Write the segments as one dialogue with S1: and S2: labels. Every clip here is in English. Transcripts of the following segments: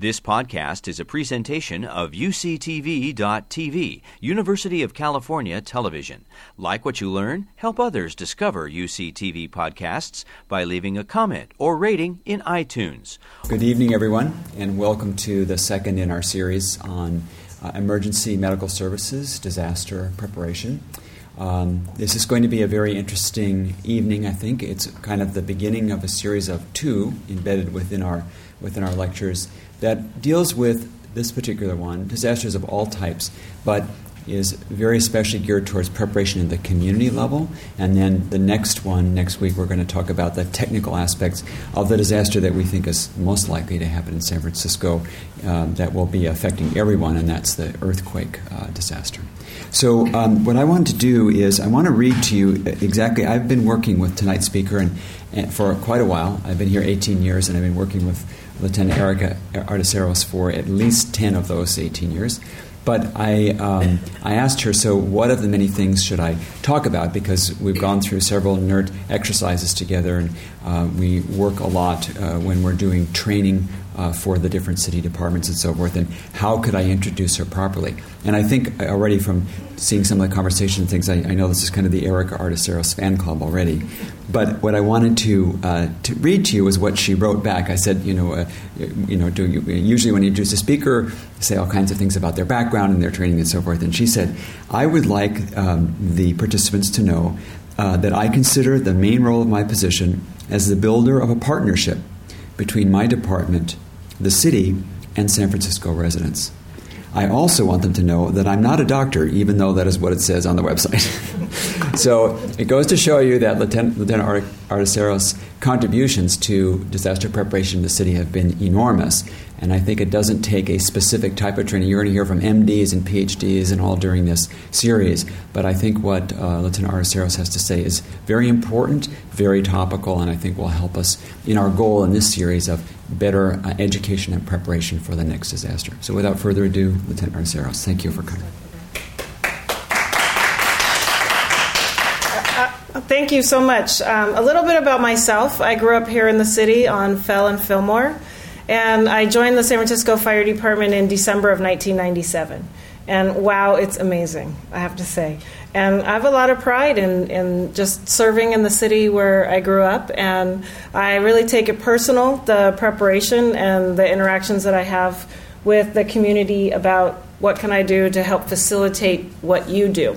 S1: This podcast is a presentation of UCTV.tv, University of California Television. Like what you learn? Help others discover UCTV podcasts by leaving a comment or rating in iTunes.
S2: Good evening, everyone, and welcome to the second in our series on uh, emergency medical services, disaster preparation. Um, this is going to be a very interesting evening, I think. It's kind of the beginning of a series of two embedded within our, within our lectures that deals with this particular one, disasters of all types, but is very especially geared towards preparation at the community level. And then the next one, next week, we're going to talk about the technical aspects of the disaster that we think is most likely to happen in San Francisco um, that will be affecting everyone, and that's the earthquake uh, disaster. So, um, what I want to do is I want to read to you exactly. I've been working with tonight's speaker and, and for quite a while. I've been here 18 years, and I've been working with Lieutenant Erica Arteseros for at least 10 of those 18 years. But I, um, I asked her, so what of the many things should I talk about? Because we've gone through several NERT exercises together, and uh, we work a lot uh, when we're doing training uh, for the different city departments and so forth, and how could I introduce her properly? And I think already from seeing some of the conversation and things, I, I know this is kind of the Erica Arteseros fan club already. But what I wanted to, uh, to read to you was what she wrote back. I said, you know, uh, you know, do you, usually when you introduce a speaker, say all kinds of things about their background and their training and so forth. And she said, I would like um, the participants to know uh, that I consider the main role of my position as the builder of a partnership between my department the city, and San Francisco residents. I also want them to know that I'm not a doctor, even though that is what it says on the website. so it goes to show you that Lieutenant, Lieutenant contributions to disaster preparation in the city have been enormous. And I think it doesn't take a specific type of training. You're going to hear from MDs and PhDs and all during this series. But I think what uh, Lieutenant Arteseros has to say is very important, very topical, and I think will help us in our goal in this series of better uh, education and preparation for the next disaster. So without further ado, Lieutenant Arteseros, thank you for coming.
S3: Uh, thank you so much. Um, a little bit about myself. I grew up here in the city on Fell and Fillmore. And I joined the San Francisco Fire Department in December of 1997. And wow, it's amazing, I have to say. And I have a lot of pride in, in just serving in the city where I grew up. And I really take it personal, the preparation and the interactions that I have with the community about what can I do to help facilitate what you do.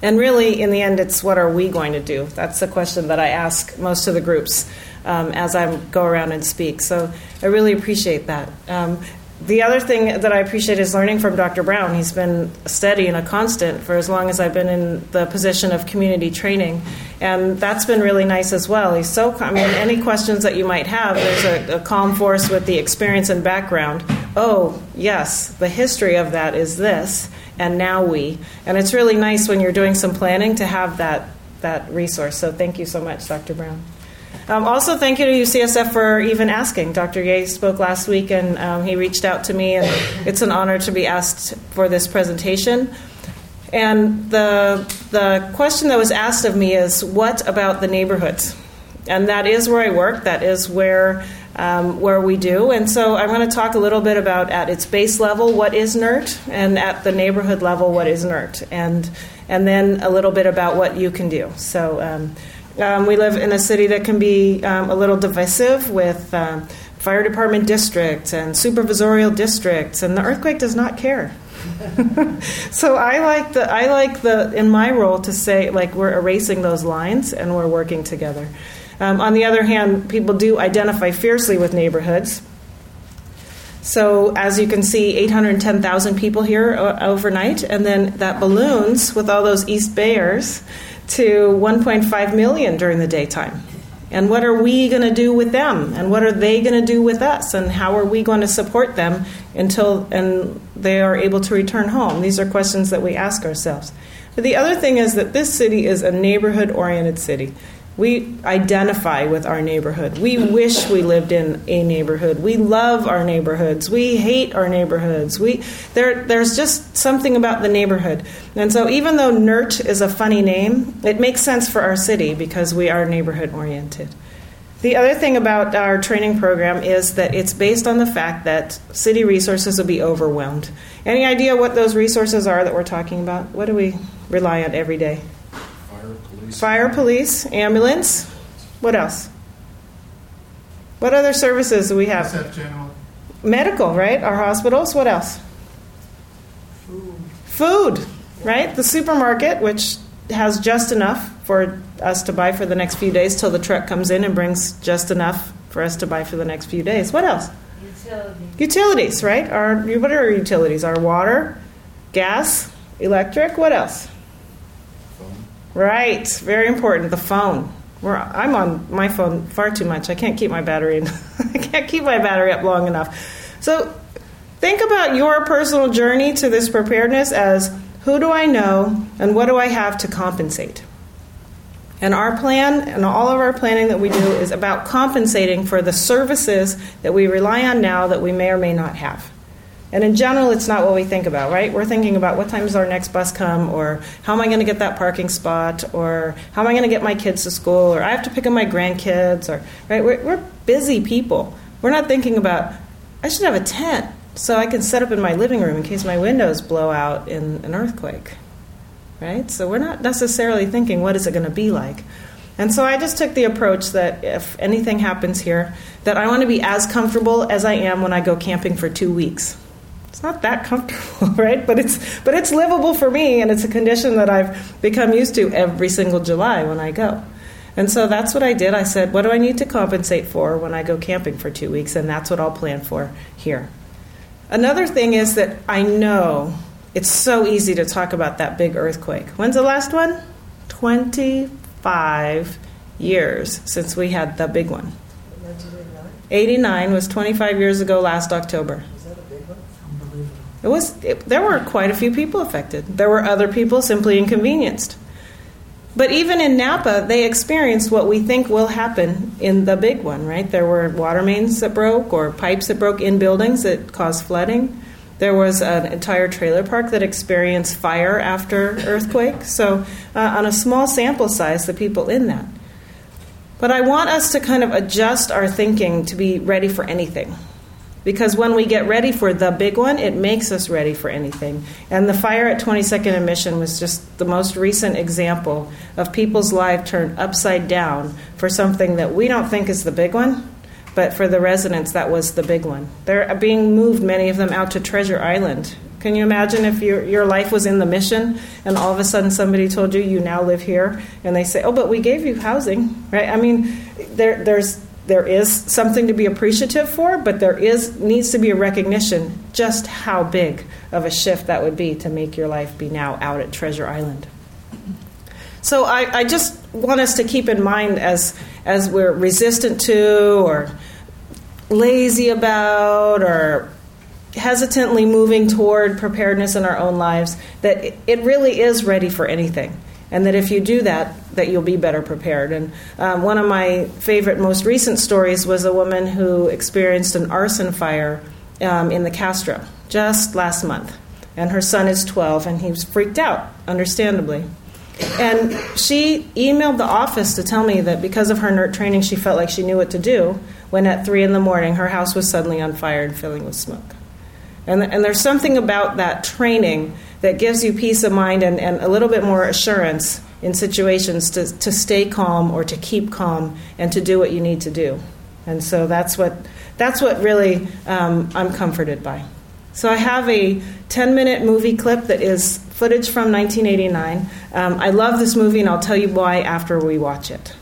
S3: And really, in the end, it's what are we going to do? That's the question that I ask most of the groups um, as I go around and speak. So I really appreciate that. Um, the other thing that I appreciate is learning from Dr. Brown. He's been steady and a constant for as long as I've been in the position of community training, and that's been really nice as well. He's so, I mean, any questions that you might have, there's a, a calm force with the experience and background. Oh, yes, the history of that is this, and now we. And it's really nice when you're doing some planning to have that, that resource. So thank you so much, Dr. Brown. Um, also, thank you to UCSF for even asking. Dr. Ye spoke last week, and um, he reached out to me, and it's an honor to be asked for this presentation. And the the question that was asked of me is, what about the neighborhoods? And that is where I work. That is where um, where we do. And so I'm going to talk a little bit about at its base level what is NERT, and at the neighborhood level what is NERT, and and then a little bit about what you can do. So. Um, um, we live in a city that can be um, a little divisive with um, fire department districts and supervisorial districts, and the earthquake does not care. so I like the I like the in my role to say like we're erasing those lines and we're working together. Um, on the other hand, people do identify fiercely with neighborhoods. So as you can see, 810,000 people here uh, overnight, and then that balloons with all those East Bayers to 1.5 million during the daytime. And what are we going to do with them? And what are they going to do with us? And how are we going to support them until and they are able to return home? These are questions that we ask ourselves. But the other thing is that this city is a neighborhood oriented city. We identify with our neighborhood. We wish we lived in a neighborhood. We love our neighborhoods. We hate our neighborhoods. We there there's just something about the neighborhood. And so even though NERT is a funny name, it makes sense for our city because we are neighborhood oriented. The other thing about our training program is that it's based on the fact that city resources will be overwhelmed. Any idea what those resources are that we're talking about? What do we rely on every day?
S4: Fire, police.
S3: Ambulance. What else? What other services do we have?
S5: SF General.
S3: Medical, right? Our hospitals. What else? Food, Food, right? The supermarket, which has just enough for us to buy for the next few days till the truck comes in and brings just enough for us to buy for the next few days. What else?
S6: Utility.
S3: Utilities, right? Our what are our utilities? Our water, gas, electric. What else? Right, very important. The phone. We're, I'm on my phone far too much. I can't keep my battery. In, I can't keep my battery up long enough. So, think about your personal journey to this preparedness as who do I know and what do I have to compensate. And our plan and all of our planning that we do is about compensating for the services that we rely on now that we may or may not have. And in general, it's not what we think about, right? We're thinking about what time does our next bus come, or how am I going to get that parking spot, or how am I going to get my kids to school, or I have to pick up my grandkids, or right? We're, we're busy people. We're not thinking about I should have a tent so I can set up in my living room in case my windows blow out in an earthquake, right? So we're not necessarily thinking what is it going to be like. And so I just took the approach that if anything happens here, that I want to be as comfortable as I am when I go camping for two weeks. It's not that comfortable, right? But it's but it's livable for me, and it's a condition that I've become used to every single July when I go. And so that's what I did. I said, what do I need to compensate for when I go camping for two weeks? And that's what I'll plan for here. Another thing is that I know it's so easy to talk about that big earthquake. When's the last one? 25 years since we had the big one. 89 was 25 years ago last October. It was it, there were quite a few people affected. There were other people simply inconvenienced. But even in Napa, they experienced what we think will happen in the big one, right? There were water mains that broke or pipes that broke in buildings that caused flooding. There was an entire trailer park that experienced fire after earthquake. So, uh, on a small sample size, the people in that. But I want us to kind of adjust our thinking to be ready for anything. Because when we get ready for the big one, it makes us ready for anything. And the fire at 22nd and Mission was just the most recent example of people's life turned upside down for something that we don't think is the big one, but for the residents, that was the big one. They're being moved, many of them, out to Treasure Island. Can you imagine if your, your life was in the mission and all of a sudden somebody told you you now live here and they say, oh, but we gave you housing, right? I mean, there, there's there is something to be appreciative for, but there is needs to be a recognition just how big of a shift that would be to make your life be now out at Treasure Island. So I, I just want us to keep in mind as as we're resistant to or lazy about or hesitantly moving toward preparedness in our own lives that it, it really is ready for anything and that if you do that, that you'll be better prepared. And um, one of my favorite, most recent stories was a woman who experienced an arson fire um, in the Castro just last month, and her son is 12, and he was freaked out, understandably. And she emailed the office to tell me that because of her NERT training, she felt like she knew what to do when at 3 in the morning her house was suddenly on fire and filling with smoke. And, and there's something about that training that gives you peace of mind and, and a little bit more assurance in situations to, to stay calm or to keep calm and to do what you need to do. And so that's what, that's what really um, I'm comforted by. So I have a 10 minute movie clip that is footage from 1989. Um, I love this movie, and I'll tell you why after we watch it.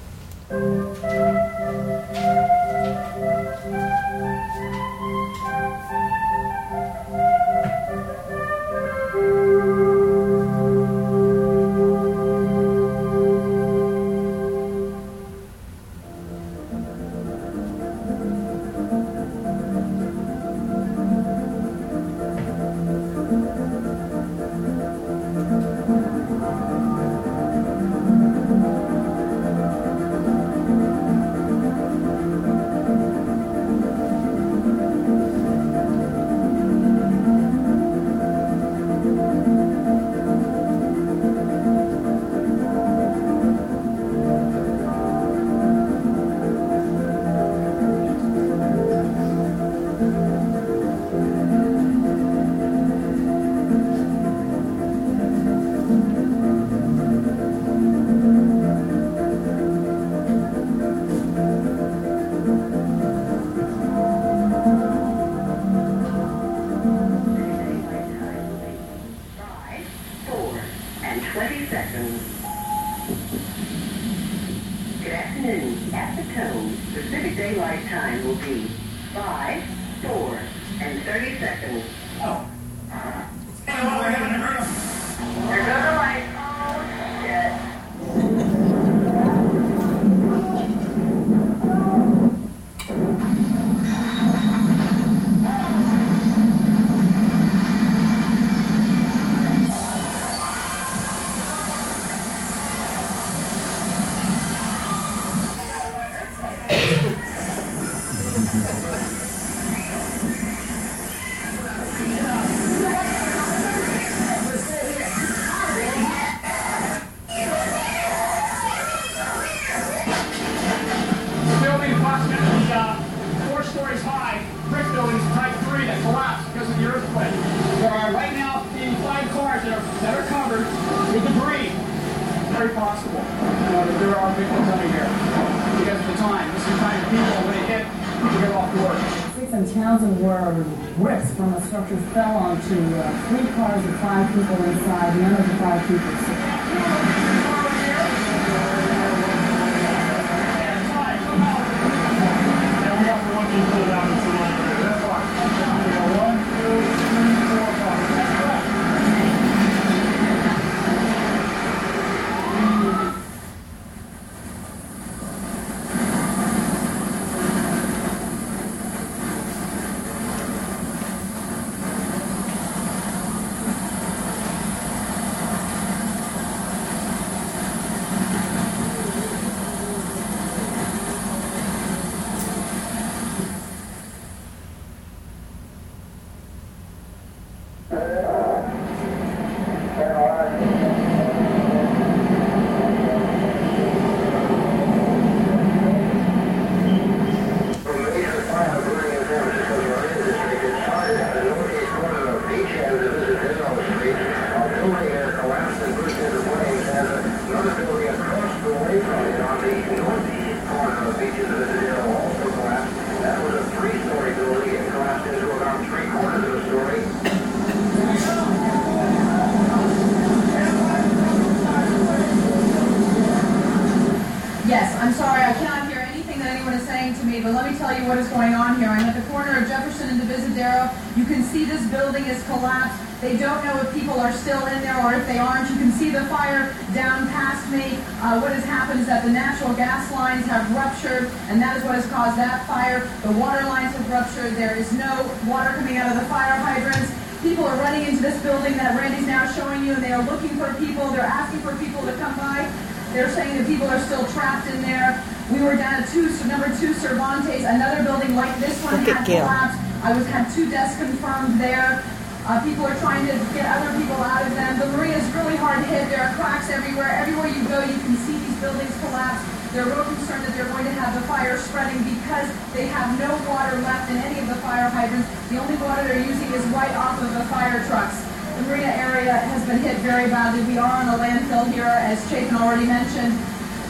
S5: They're looking for people.
S6: They're asking for people to come by.
S7: They're saying that people are still trapped in there. We were down at two, so number two Cervantes, another building like this one
S3: Look
S7: had collapsed. I was had two deaths confirmed there. Uh, people are trying to get other people out of them. The marina is really hard hit. There are cracks everywhere. Everywhere you go, you can see these buildings collapse. They're real concerned that they're going to have the fire spreading because they have no water left in any of the fire hydrants. The only water they're using is right off of the fire trucks. The marina area has been hit very badly. We are on a landfill here, as Chapin already mentioned.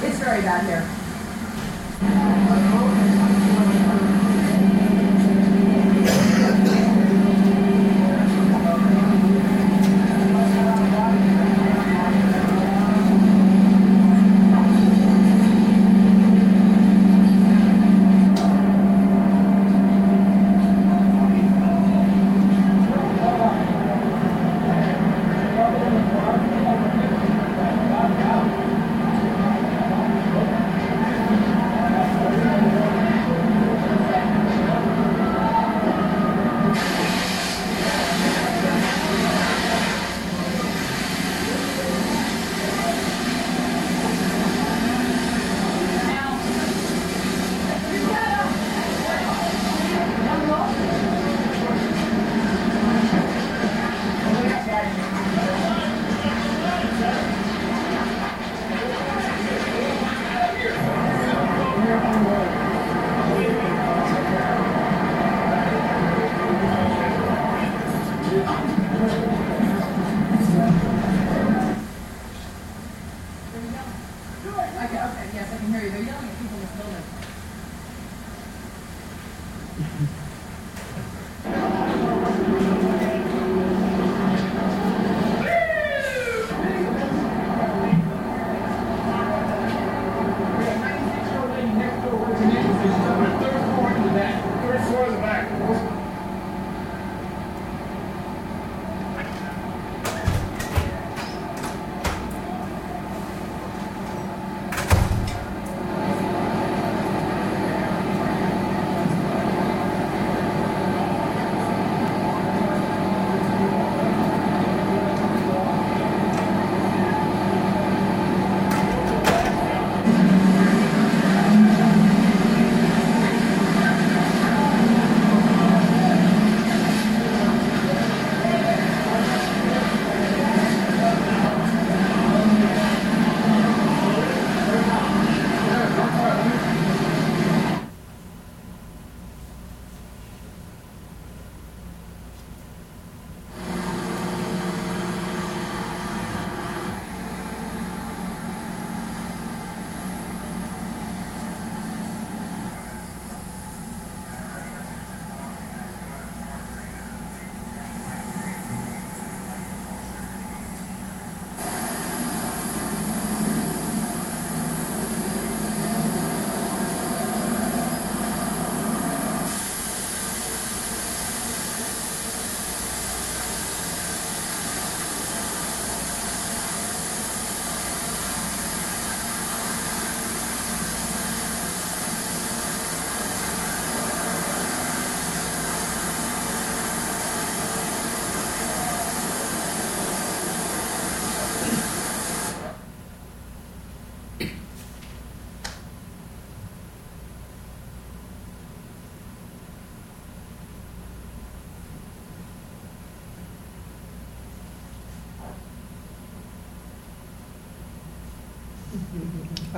S7: It's very bad here.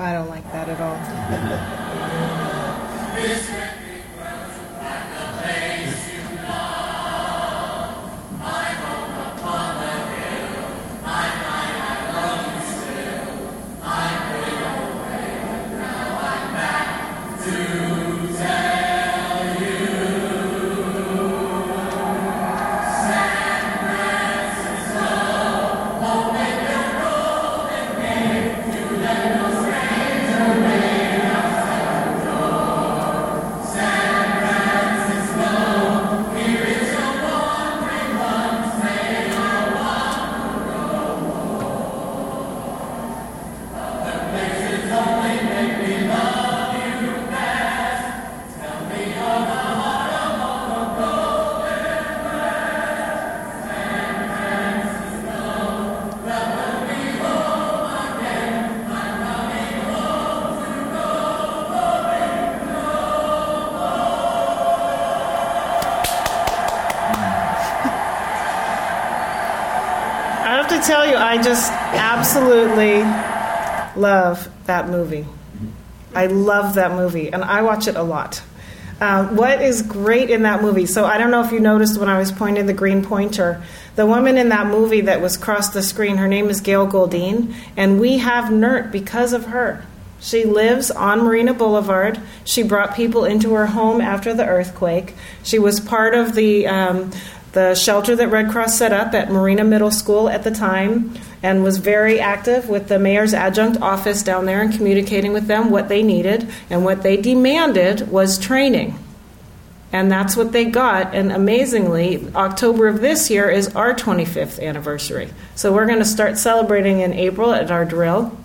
S3: I don't like that at all. Tell you, I just absolutely love that movie. I love that movie, and I watch it a lot. Uh, what is great in that movie? So I don't know if you noticed when I was pointing the green pointer, the woman in that movie that was across the screen, her name is Gail Goldine, and we have NERT because of her. She lives on Marina Boulevard. She brought people into her home after the earthquake. She was part of the um, the shelter that Red Cross set up at Marina Middle School at the time and was very active with the mayor's adjunct office down there and communicating with them what they needed. And what they demanded was training. And that's what they got. And amazingly, October of this year is our 25th anniversary. So we're going to start celebrating in April at our drill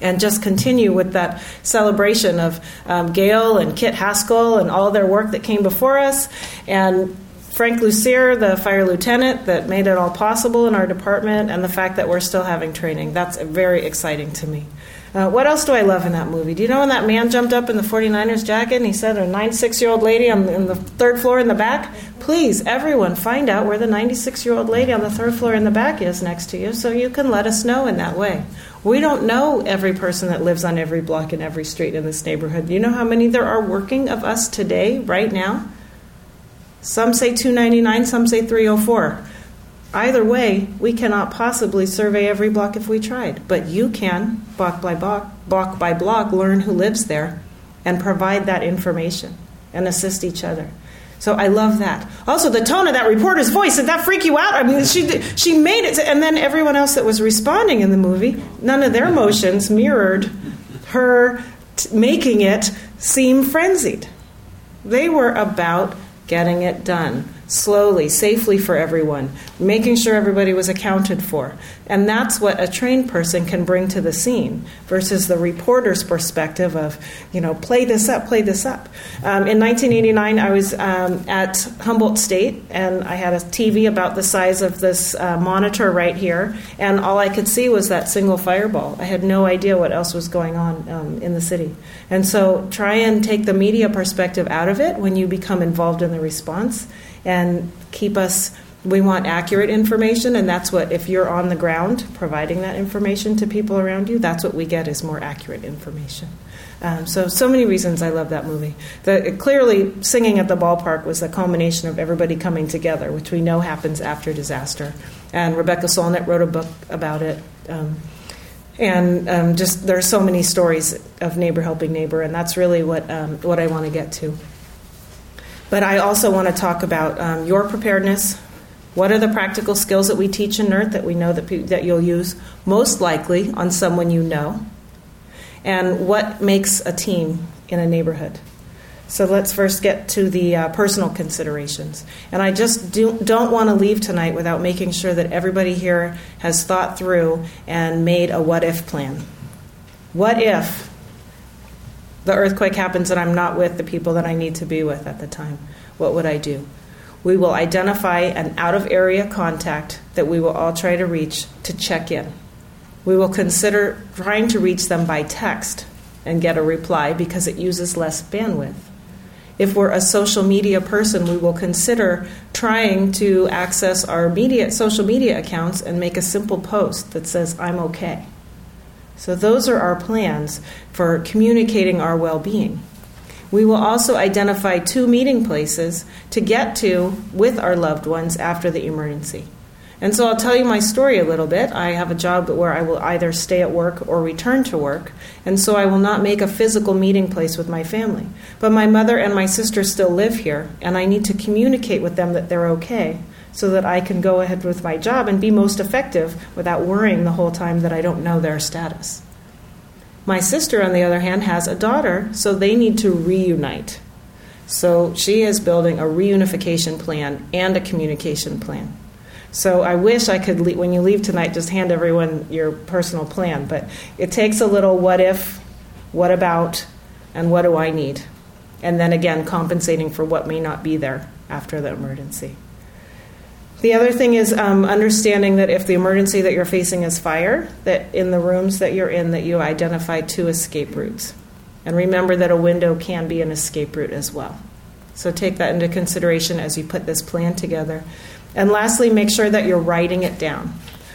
S3: and just continue with that celebration of um, Gail and Kit Haskell and all their work that came before us. And Frank Lucier, the fire lieutenant that made it all possible in our department, and the fact that we're still having training. That's very exciting to me. Uh, what else do I love in that movie? Do you know when that man jumped up in the 49ers jacket and he said, a 96 year old lady on, on the third floor in the back? Please, everyone, find out where the 96 year old lady on the third floor in the back is next to you so you can let us know in that way. We don't know every person that lives on every block and every street in this neighborhood. You know how many there are working of us today, right now? Some say 299, some say 304. Either way, we cannot possibly survey every block if we tried, but you can, block by block, block by block, learn who lives there and provide that information and assist each other. So I love that. Also, the tone of that reporter's voice did that freak you out? I mean, she she made it, to, and then everyone else that was responding in the movie, none of their emotions mirrored her t- making it seem frenzied. They were about getting it done slowly, safely for everyone, making sure everybody was accounted for. And that's what a trained person can bring to the scene versus the reporter's perspective of, you know, play this up, play this up. Um, in 1989, I was um, at Humboldt State and I had a TV about the size of this uh, monitor right here, and all I could see was that single fireball. I had no idea what else was going on um, in the city. And so try and take the media perspective out of it when you become involved in the response and keep us we want accurate information and that's what if you're on the ground providing that information to people around you that's what we get is more accurate information. Um, so so many reasons i love that movie. The, clearly singing at the ballpark was the culmination of everybody coming together which we know happens after disaster. And rebecca solnit wrote a book about it um, and um, just there are so many stories of neighbor helping neighbor and that's really what um, what i want to get to but I also want to talk about um, your preparedness. What are the practical skills that we teach in NERT that we know that, pe- that you'll use most likely on someone you know? And what makes a team in a neighborhood? So let's first get to the uh, personal considerations. And I just do, don't want to leave tonight without making sure that everybody here has thought through and made a what if plan. What if the earthquake happens and I'm not with the people that I need to be with at the time. What would I do? We will identify an out of area contact that we will all try to reach to check in. We will consider trying to reach them by text and get a reply because it uses less bandwidth. If we're a social media person, we will consider trying to access our media, social media accounts and make a simple post that says, I'm okay. So, those are our plans for communicating our well being. We will also identify two meeting places to get to with our loved ones after the emergency. And so I'll tell you my story a little bit. I have a job where I will either stay at work or return to work, and so I will not make a physical meeting place with my family. But my mother and my sister still live here, and I need to communicate with them that they're okay so that I can go ahead with my job and be most effective without worrying the whole time that I don't know their status. My sister, on the other hand, has a daughter, so they need to reunite. So she is building a reunification plan and a communication plan. So I wish I could, when you leave tonight, just hand everyone your personal plan. But it takes a little what if, what about, and what do I need? And then again, compensating for what may not be there after the emergency. The other thing is um, understanding that if the emergency that you're facing is fire, that in the rooms that you're in, that you identify two escape routes. And remember that a window can be an escape route as well. So take that into consideration as you put this plan together. And lastly, make sure that you're writing it down.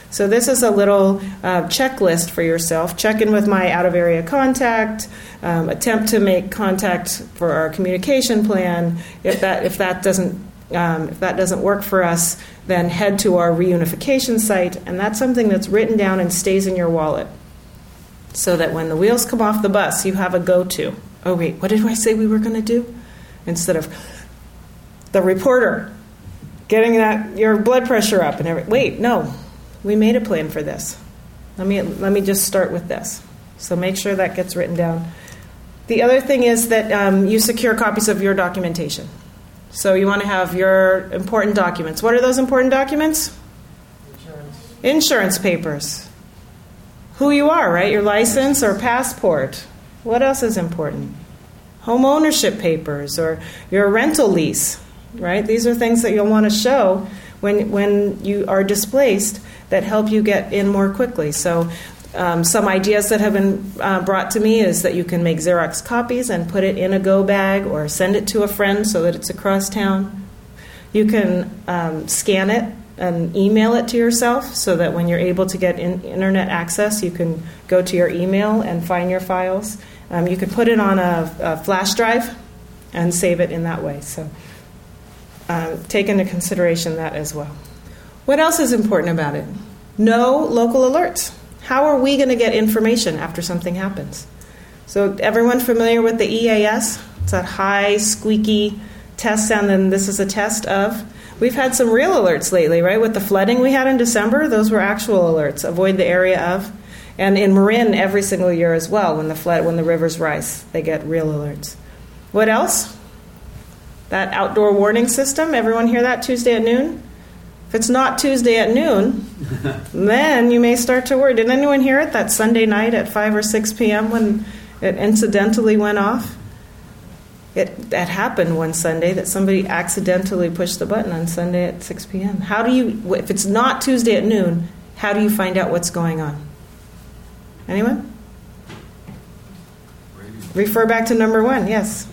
S3: So this is a little uh, checklist for yourself. Check in with my out of area contact. Um, attempt to make contact for our communication plan. If that if that doesn't um, if that doesn't work for us, then head to our reunification site, and that's something that's written down and stays in your wallet, so that when the wheels come off the bus, you have a go-to. Oh wait, what did I say we were going to do? Instead of the reporter getting that your blood pressure up and every wait no we made a plan for this let me let me just start with this so make sure that gets written down the other thing is that um, you secure copies of your documentation so you want to have your important documents. What are those important documents? Insurance, insurance papers. Who you are right? Your license or passport. What else is important? Home ownership papers or your rental lease right? These are things that you'll want to show when, when you are displaced that help you get in more quickly. So, um, some ideas that have been uh, brought to me is that you can make Xerox copies and put it in a go bag or send it to a friend so that it's across town. You can um, scan it and email it to yourself so that when you're able to get in, internet access, you can go to your email and find your files. Um, you can put it on a, a flash drive and save it in that way. So um, take into consideration that as well. What else is important about it? No local alerts. How are we going to get information after something happens? So, everyone familiar with the EAS? It's that high, squeaky test sound, and this is a test of. We've had some real alerts lately, right? With the flooding we had in December, those were actual alerts. Avoid the area of. And in Marin, every single year as well, when the flood, when the rivers rise, they get real alerts. What else? that outdoor warning system. Everyone hear that Tuesday at noon? If it's not Tuesday at noon, then you may start to worry. Did anyone hear it that Sunday night at 5 or 6 p.m. when it incidentally went off? It, that happened one Sunday that somebody accidentally pushed the button on Sunday at 6 p.m. How do you, if it's not Tuesday at noon, how do you find out what's going on? Anyone? Refer back to number one, yes.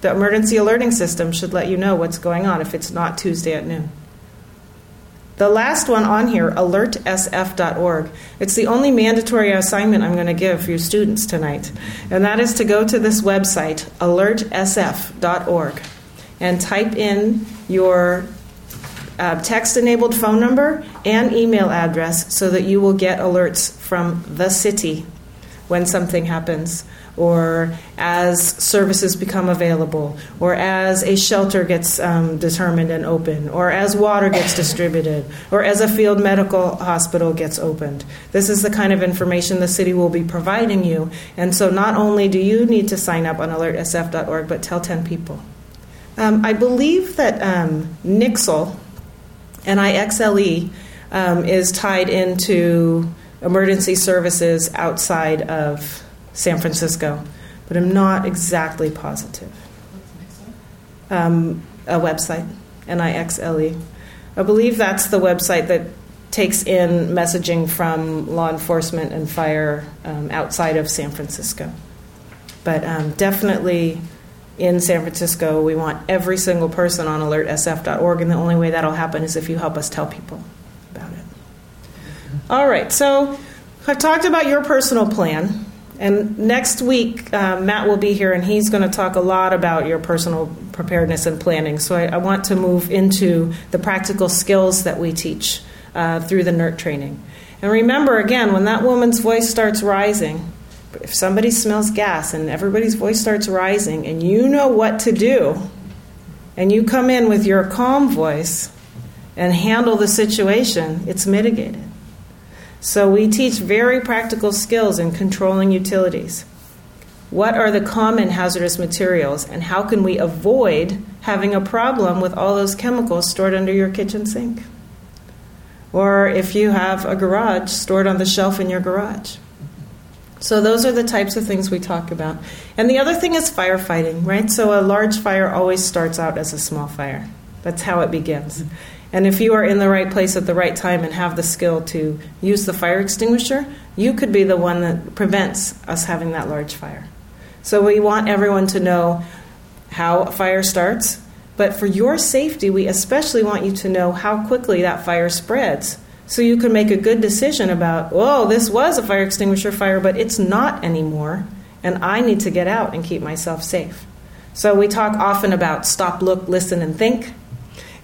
S3: The emergency alerting system should let you know what's going on if it's not Tuesday at noon. The last one on here, alertsf.org. It's the only mandatory assignment I'm going to give for your students tonight. And that is to go to this website, alertsf.org, and type in your uh, text enabled phone number and email address so that you will get alerts from the city when something happens or as services become available, or as a shelter gets um, determined and open, or as water gets distributed, or as a field medical hospital gets opened. This is the kind of information the city will be providing you. And so not only do you need to sign up on alertsf.org, but tell 10 people. Um, I believe that um, Nixle, N-I-X-L-E, um, is tied into emergency services outside of San Francisco, but I'm not exactly positive. Um, a website, N I X L E. I believe that's the website that takes in messaging from law enforcement and fire um, outside of San Francisco. But um, definitely in San Francisco, we want every single person on alertsf.org, and the only way that'll happen is if you help us tell people about it. All right, so I've talked about your personal plan, and next week uh, Matt will be here and he's going to talk a lot about your personal preparedness and planning. So I, I want to move into the practical skills that we teach uh, through the NERT training. And remember, again, when that woman's voice starts rising, if somebody smells gas and everybody's voice starts rising and you know what to do, and you come in with your calm voice and handle the situation, it's mitigated. So we teach very practical skills in controlling utilities. What are the common hazardous materials, and how can we avoid having a problem with all those chemicals stored under your kitchen sink? Or if you have a garage stored on the shelf in your garage. So, those are the types of things we talk about. And the other thing is firefighting, right? So, a large fire always starts out as a small fire. That's how it begins. And if you are in the right place at the right time and have the skill to use the fire extinguisher, you could be the one that prevents us having that large fire. So we want everyone to know how a fire starts, but for your safety, we especially want you to know how quickly that fire spreads so you can make a good decision about, oh, this was a fire extinguisher fire, but it's not anymore, and I need to get out and keep myself safe. So we talk often about stop, look, listen, and think.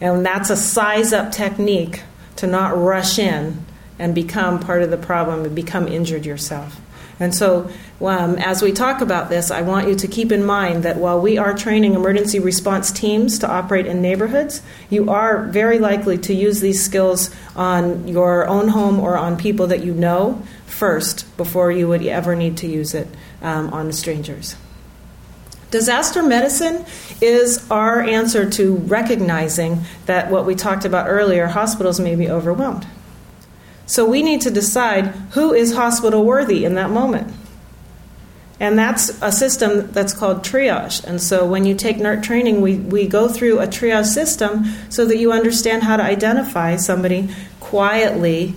S3: And that's a size up technique to not rush in and become part of the problem and become injured yourself. And so, um, as we talk about this, I want you to keep in mind that while we are training emergency response teams to operate in neighborhoods, you are very likely to use these skills on your own home or on people that you know first before you would ever need to use it um, on strangers. Disaster medicine is our answer to recognizing that what we talked about earlier, hospitals may be overwhelmed. So we need to decide who is hospital worthy in that moment. And that's a system that's called triage. And so when you take NERT training, we, we go through a triage system so that you understand how to identify somebody quietly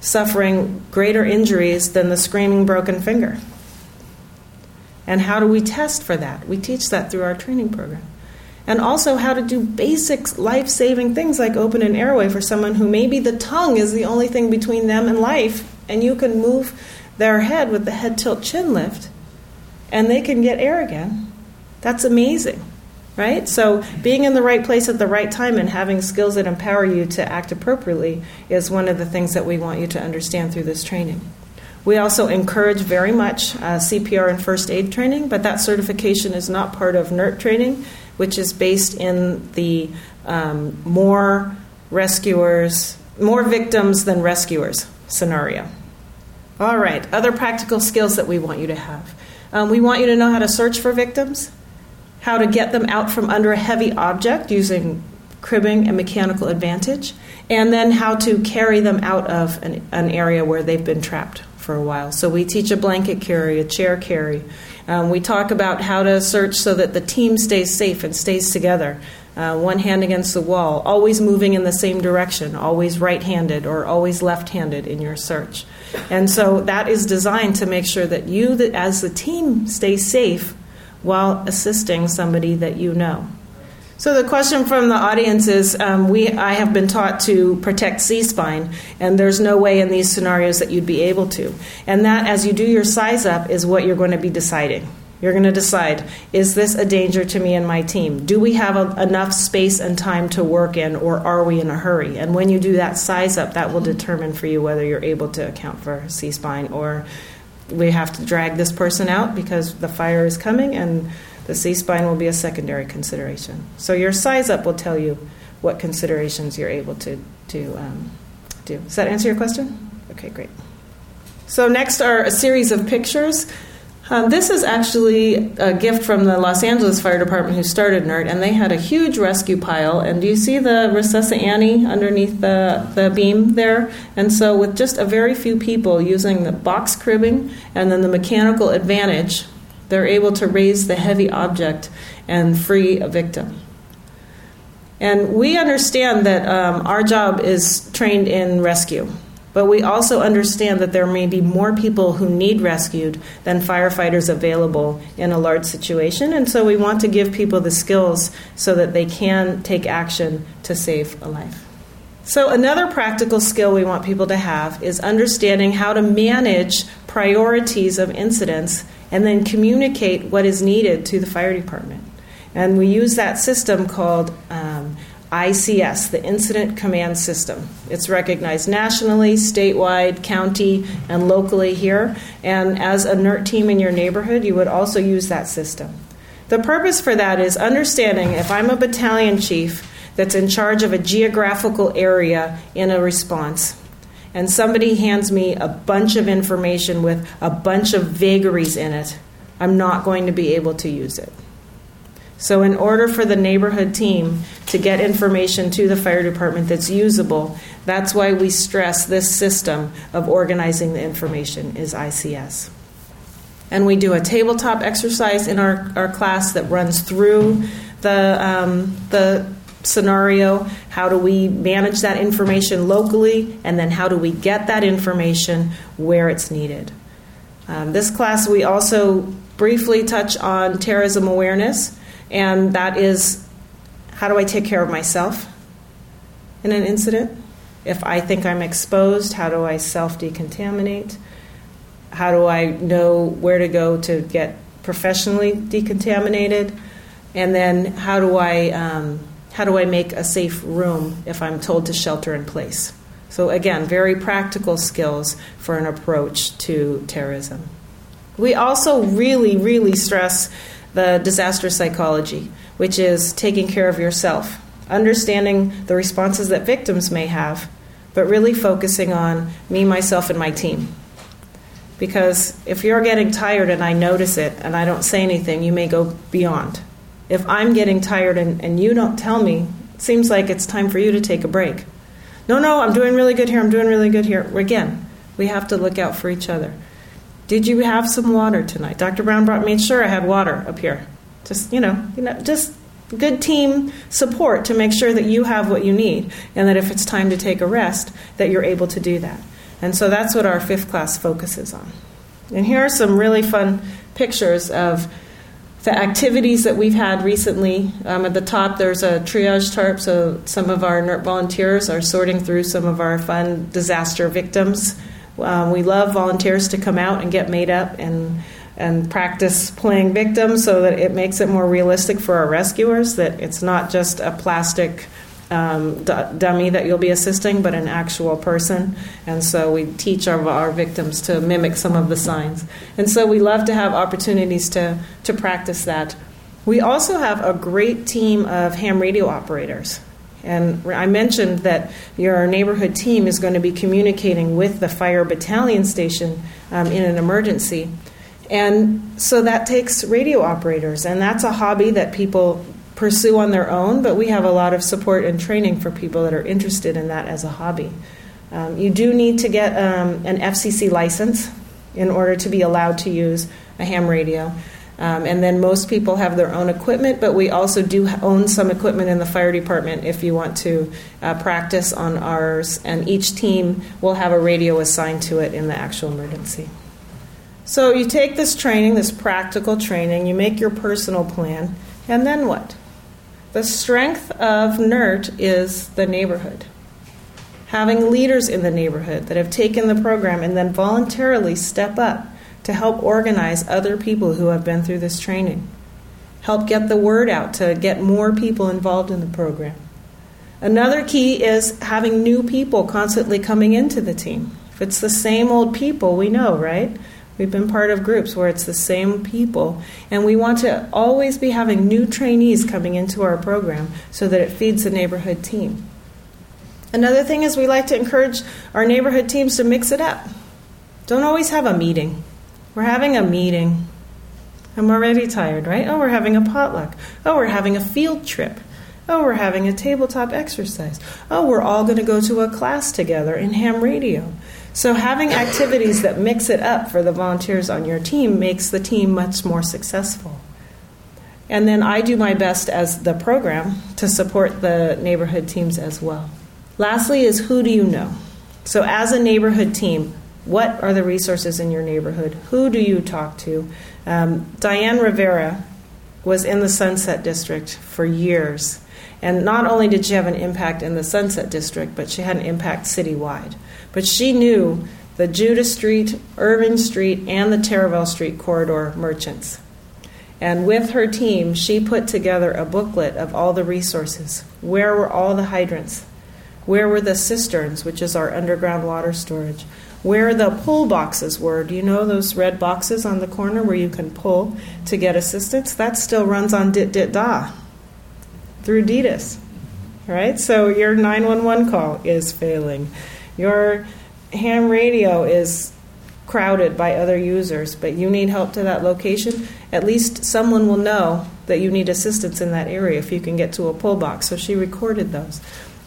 S3: suffering greater injuries than the screaming broken finger. And how do we test for that? We teach that through our training program. And also how to do basic life saving things like open an airway for someone who maybe the tongue is the only thing between them and life, and you can move their head with the head tilt chin lift, and they can get air again. That's amazing, right? So, being in the right place at the right time and having skills that empower you to act appropriately is one of the things that we want you to understand through this training. We also encourage very much uh, CPR and first aid training, but that certification is not part of NERT training, which is based in the um, more rescuers, more victims than rescuers scenario. All right, other practical skills that we want you to have. Um, we want you to know how to search for victims, how to get them out from under a heavy object using cribbing and mechanical advantage, and then how to carry them out of an, an area where they've been trapped for a while. So we teach a blanket carry, a chair carry. Um, we talk about how to search so that the team stays safe and stays together. Uh, one hand against the wall, always moving in the same direction, always right handed or always left handed in your search. And so that is designed to make sure that you, as the team, stay safe while assisting somebody that you know. So the question from the audience is: um, We, I have been taught to protect C spine, and there's no way in these scenarios that you'd be able to. And that, as you do your size up, is what you're going to be deciding. You're going to decide: Is this a danger to me and my team? Do we have a, enough space and time to work in, or are we in a hurry? And when you do that size up, that will determine for you whether you're able to account for C spine or we have to drag this person out because the fire is coming and the C spine will be a secondary consideration. So your size up will tell you what considerations you're able to, to um, do. Does that answer your question? Okay, great. So next are a series of pictures. Um, this is actually a gift from the Los Angeles Fire Department who started NERT, and they had a huge rescue pile. And do you see the Resusci Annie underneath the, the beam there? And so, with just a very few people using the box cribbing and then the mechanical advantage, they're able to raise the heavy object and free a victim. And we understand that um, our job is trained in rescue, but we also understand that there may be more people who need rescued than firefighters available in a large situation. And so we want to give people the skills so that they can take action to save a life. So, another practical skill we want people to have is understanding how to manage priorities of incidents and then communicate what is needed to the fire department. And we use that system called um, ICS, the Incident Command System. It's recognized nationally, statewide, county, and locally here. And as a NERT team in your neighborhood, you would also use that system. The purpose for that is understanding if I'm a battalion chief that's in charge of a geographical area in a response, and somebody hands me a bunch of information with a bunch of vagaries in it, I'm not going to be able to use it. So, in order for the neighborhood team to get information to the fire department that's usable, that's why we stress this system of organizing the information is ICS. And we do a tabletop exercise in our, our class that runs through the, um, the scenario. How do we manage that information locally? And then how do we get that information where it's needed? Um, this class, we also briefly touch on terrorism awareness and that is how do I take care of myself in an incident? If I think I'm exposed, how do I self decontaminate? How do I know where to go to get professionally decontaminated? And then how do I um, how do I make a safe room if I'm told to shelter in place? So again, very practical skills for an approach to terrorism. We also really, really stress the disaster psychology, which is taking care of yourself, understanding the responses that victims may have, but really focusing on me, myself, and my team. Because if you're getting tired and I notice it and I don't say anything, you may go beyond. If I'm getting tired and, and you don't tell me, it seems like it's time for you to take a break. No, no, I'm doing really good here, I'm doing really good here. Again, we have to look out for each other. Did you have some water tonight? Dr. Brown brought me sure I had water up here. Just you know, you know, just good team support to make sure that you have what you need, and that if it's time to take a rest, that you're able to do that. And so that's what our fifth class focuses on. And here are some really fun pictures of the activities that we've had recently. Um, at the top, there's a triage tarp, so some of our NERT volunteers are sorting through some of our fun disaster victims um, we love volunteers to come out and get made up and and practice playing victim so that it makes it more realistic for our rescuers that it's not just a plastic um, d- dummy that you'll be assisting, but an actual person. And so we teach our, our victims to mimic some of the signs. And so we love to have opportunities to, to practice that. We also have a great team of ham radio operators. And I mentioned that your neighborhood team is going to be communicating with the fire battalion station um, in an emergency. And so that takes radio operators, and that's a hobby that people pursue on their own, but we have a lot of support and training for people that are interested in that as a hobby. Um, you do need to get um, an FCC license in order to be allowed to use a ham radio. Um, and then most people have their own equipment, but we also do own some equipment in the fire department if you want to uh, practice on ours. And each team will have a radio assigned to it in the actual emergency. So you take this training, this practical training, you make your personal plan, and then what? The strength of NERT is the neighborhood. Having leaders in the neighborhood that have taken the program and then voluntarily step up to help organize other people who have been through this training. Help get the word out to get more people involved in the program. Another key is having new people constantly coming into the team. If it's the same old people, we know, right? We've been part of groups where it's the same people, and we want to always be having new trainees coming into our program so that it feeds the neighborhood team. Another thing is we like to encourage our neighborhood teams to mix it up. Don't always have a meeting. We're having a meeting. I'm already tired, right? Oh, we're having a potluck. Oh, we're having a field trip. Oh, we're having a tabletop exercise. Oh, we're all going to go to a class together in ham radio. So, having activities that mix it up for the volunteers on your team makes the team much more successful. And then I do my best as the program to support the neighborhood teams as well. Lastly, is who do you know? So, as a neighborhood team, what are the resources in your neighborhood? Who do you talk to? Um, Diane Rivera was in the Sunset District for years. And not only did she have an impact in the Sunset District, but she had an impact citywide. But she knew the Judah Street, Irving Street, and the Taraval Street corridor merchants. And with her team, she put together a booklet of all the resources. Where were all the hydrants? Where were the cisterns, which is our underground water storage? Where the pull boxes were. Do you know those red boxes on the corner where you can pull to get assistance? That still runs on dit dit da through DDoS. Right? So your 911 call is failing. Your ham radio is crowded by other users, but you need help to that location, at least someone will know that you need assistance in that area if you can get to a pull box. So she recorded those.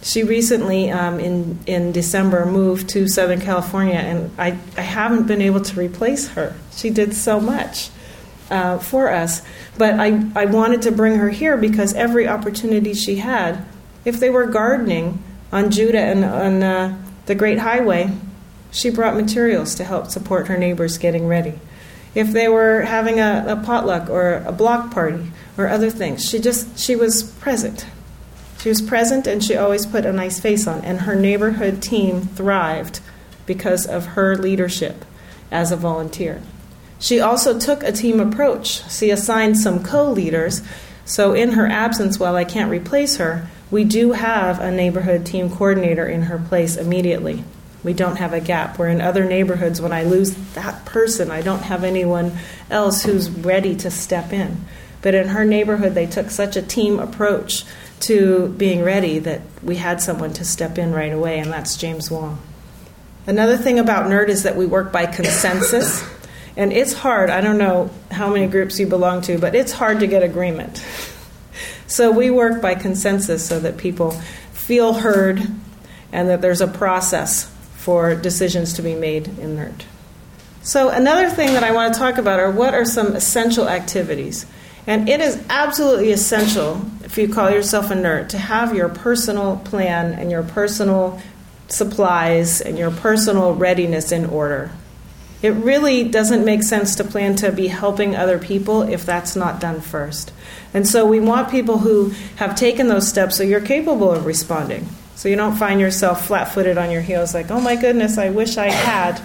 S3: She recently, um, in in December, moved to Southern California, and I, I haven't been able to replace her. She did so much uh, for us, but I, I wanted to bring her here because every opportunity she had, if they were gardening on Judah and on uh, the Great Highway, she brought materials to help support her neighbors getting ready. If they were having a, a potluck or a block party or other things, she just she was present. She was present and she always put a nice face on. And her neighborhood team thrived because of her leadership as a volunteer. She also took a team approach. She assigned some co leaders. So, in her absence, while I can't replace her, we do have a neighborhood team coordinator in her place immediately. We don't have a gap. Where in other neighborhoods, when I lose that person, I don't have anyone else who's ready to step in. But in her neighborhood, they took such a team approach to being ready that we had someone to step in right away, and that's James Wong. Another thing about NERT is that we work by consensus. And it's hard. I don't know how many groups you belong to, but it's hard to get agreement. So we work by consensus so that people feel heard and that there's a process for decisions to be made in NERT. So, another thing that I want to talk about are what are some essential activities. And it is absolutely essential, if you call yourself a NERT, to have your personal plan and your personal supplies and your personal readiness in order. It really doesn't make sense to plan to be helping other people if that's not done first. And so we want people who have taken those steps so you're capable of responding. So you don't find yourself flat footed on your heels like, oh my goodness, I wish I had.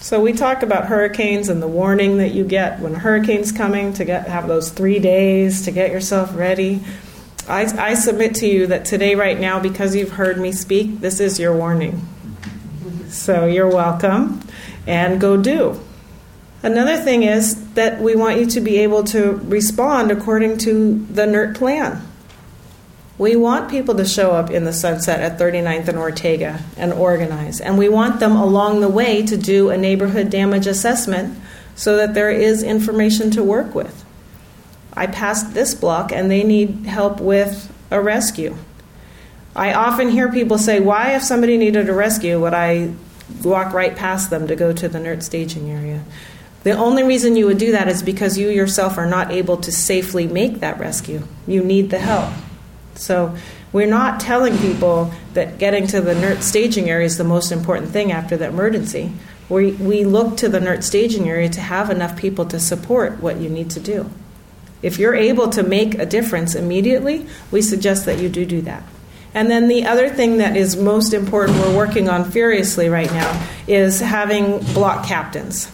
S3: So we talk about hurricanes and the warning that you get when a hurricane's coming to get have those three days to get yourself ready. I, I submit to you that today, right now, because you've heard me speak, this is your warning. So you're welcome and go do. Another thing is that we want you to be able to respond according to the NERT plan. We want people to show up in the sunset at 39th and Ortega and organize. And we want them along the way to do a neighborhood damage assessment so that there is information to work with. I passed this block and they need help with a rescue. I often hear people say, Why, if somebody needed a rescue, would I walk right past them to go to the NERT staging area. The only reason you would do that is because you yourself are not able to safely make that rescue. You need the help. So we're not telling people that getting to the NERT staging area is the most important thing after the emergency. We, we look to the NERT staging area to have enough people to support what you need to do. If you're able to make a difference immediately, we suggest that you do do that. And then the other thing that is most important, we're working on furiously right now, is having block captains.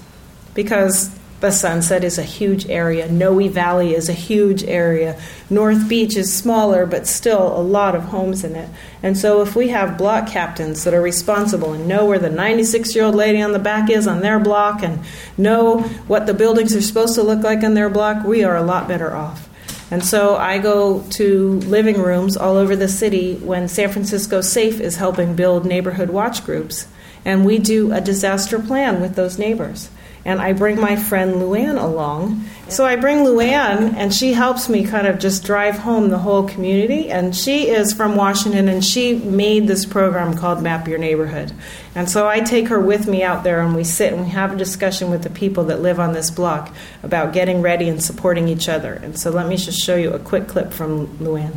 S3: Because the Sunset is a huge area, Noe Valley is a huge area, North Beach is smaller, but still a lot of homes in it. And so if we have block captains that are responsible and know where the 96 year old lady on the back is on their block and know what the buildings are supposed to look like on their block, we are a lot better off. And so I go to living rooms all over the city when San Francisco Safe is helping build neighborhood watch groups. And we do a disaster plan with those neighbors and I bring my friend Luann along. So I bring Luann, and she helps me kind of just drive home the whole community. And she is from Washington, and she made this program called Map Your Neighborhood. And so I take her with me out there, and we sit and we have a discussion with the people that live on this block about getting ready and supporting each other. And so let me just show you a quick clip from Luann.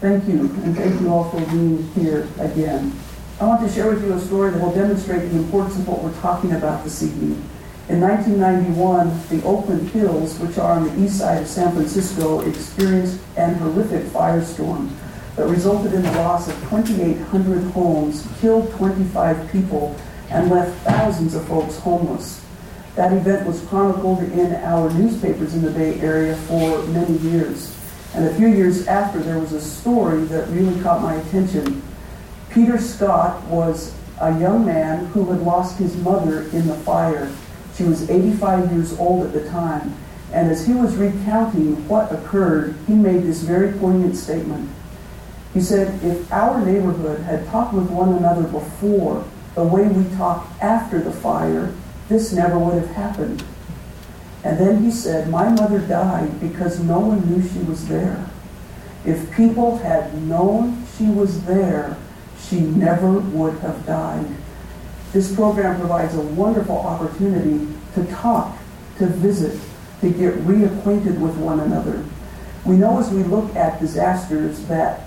S8: Thank you, and thank you all for being here again. I want to share with you a story that will demonstrate the importance of what we're talking about this evening. In 1991, the Oakland Hills, which are on the east side of San Francisco, experienced an horrific firestorm that resulted in the loss of 2,800 homes, killed 25 people, and left thousands of folks homeless. That event was chronicled in our newspapers in the Bay Area for many years. And a few years after, there was a story that really caught my attention. Peter Scott was a young man who had lost his mother in the fire. She was 85 years old at the time. And as he was recounting what occurred, he made this very poignant statement. He said, If our neighborhood had talked with one another before the way we talk after the fire, this never would have happened. And then he said, My mother died because no one knew she was there. If people had known she was there, she never would have died. This program provides a wonderful opportunity to talk, to visit, to get reacquainted with one another. We know as we look at disasters that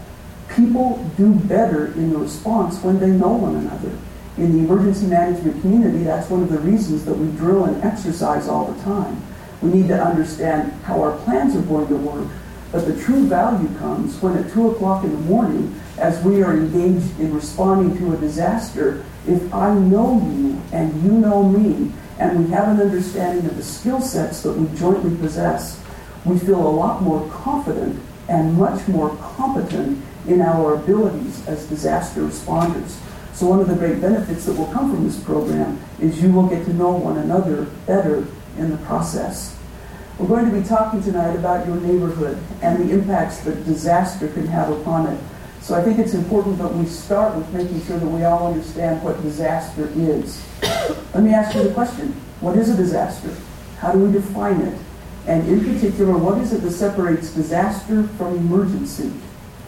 S8: people do better in the response when they know one another. In the emergency management community, that's one of the reasons that we drill and exercise all the time. We need to understand how our plans are going to work, but the true value comes when at 2 o'clock in the morning, as we are engaged in responding to a disaster, if I know you and you know me, and we have an understanding of the skill sets that we jointly possess, we feel a lot more confident and much more competent in our abilities as disaster responders. So one of the great benefits that will come from this program is you will get to know one another better in the process. We're going to be talking tonight about your neighborhood and the impacts that disaster can have upon it. So I think it's important that we start with making sure that we all understand what disaster is. Let me ask you the question. What is a disaster? How do we define it? And in particular, what is it that separates disaster from emergency?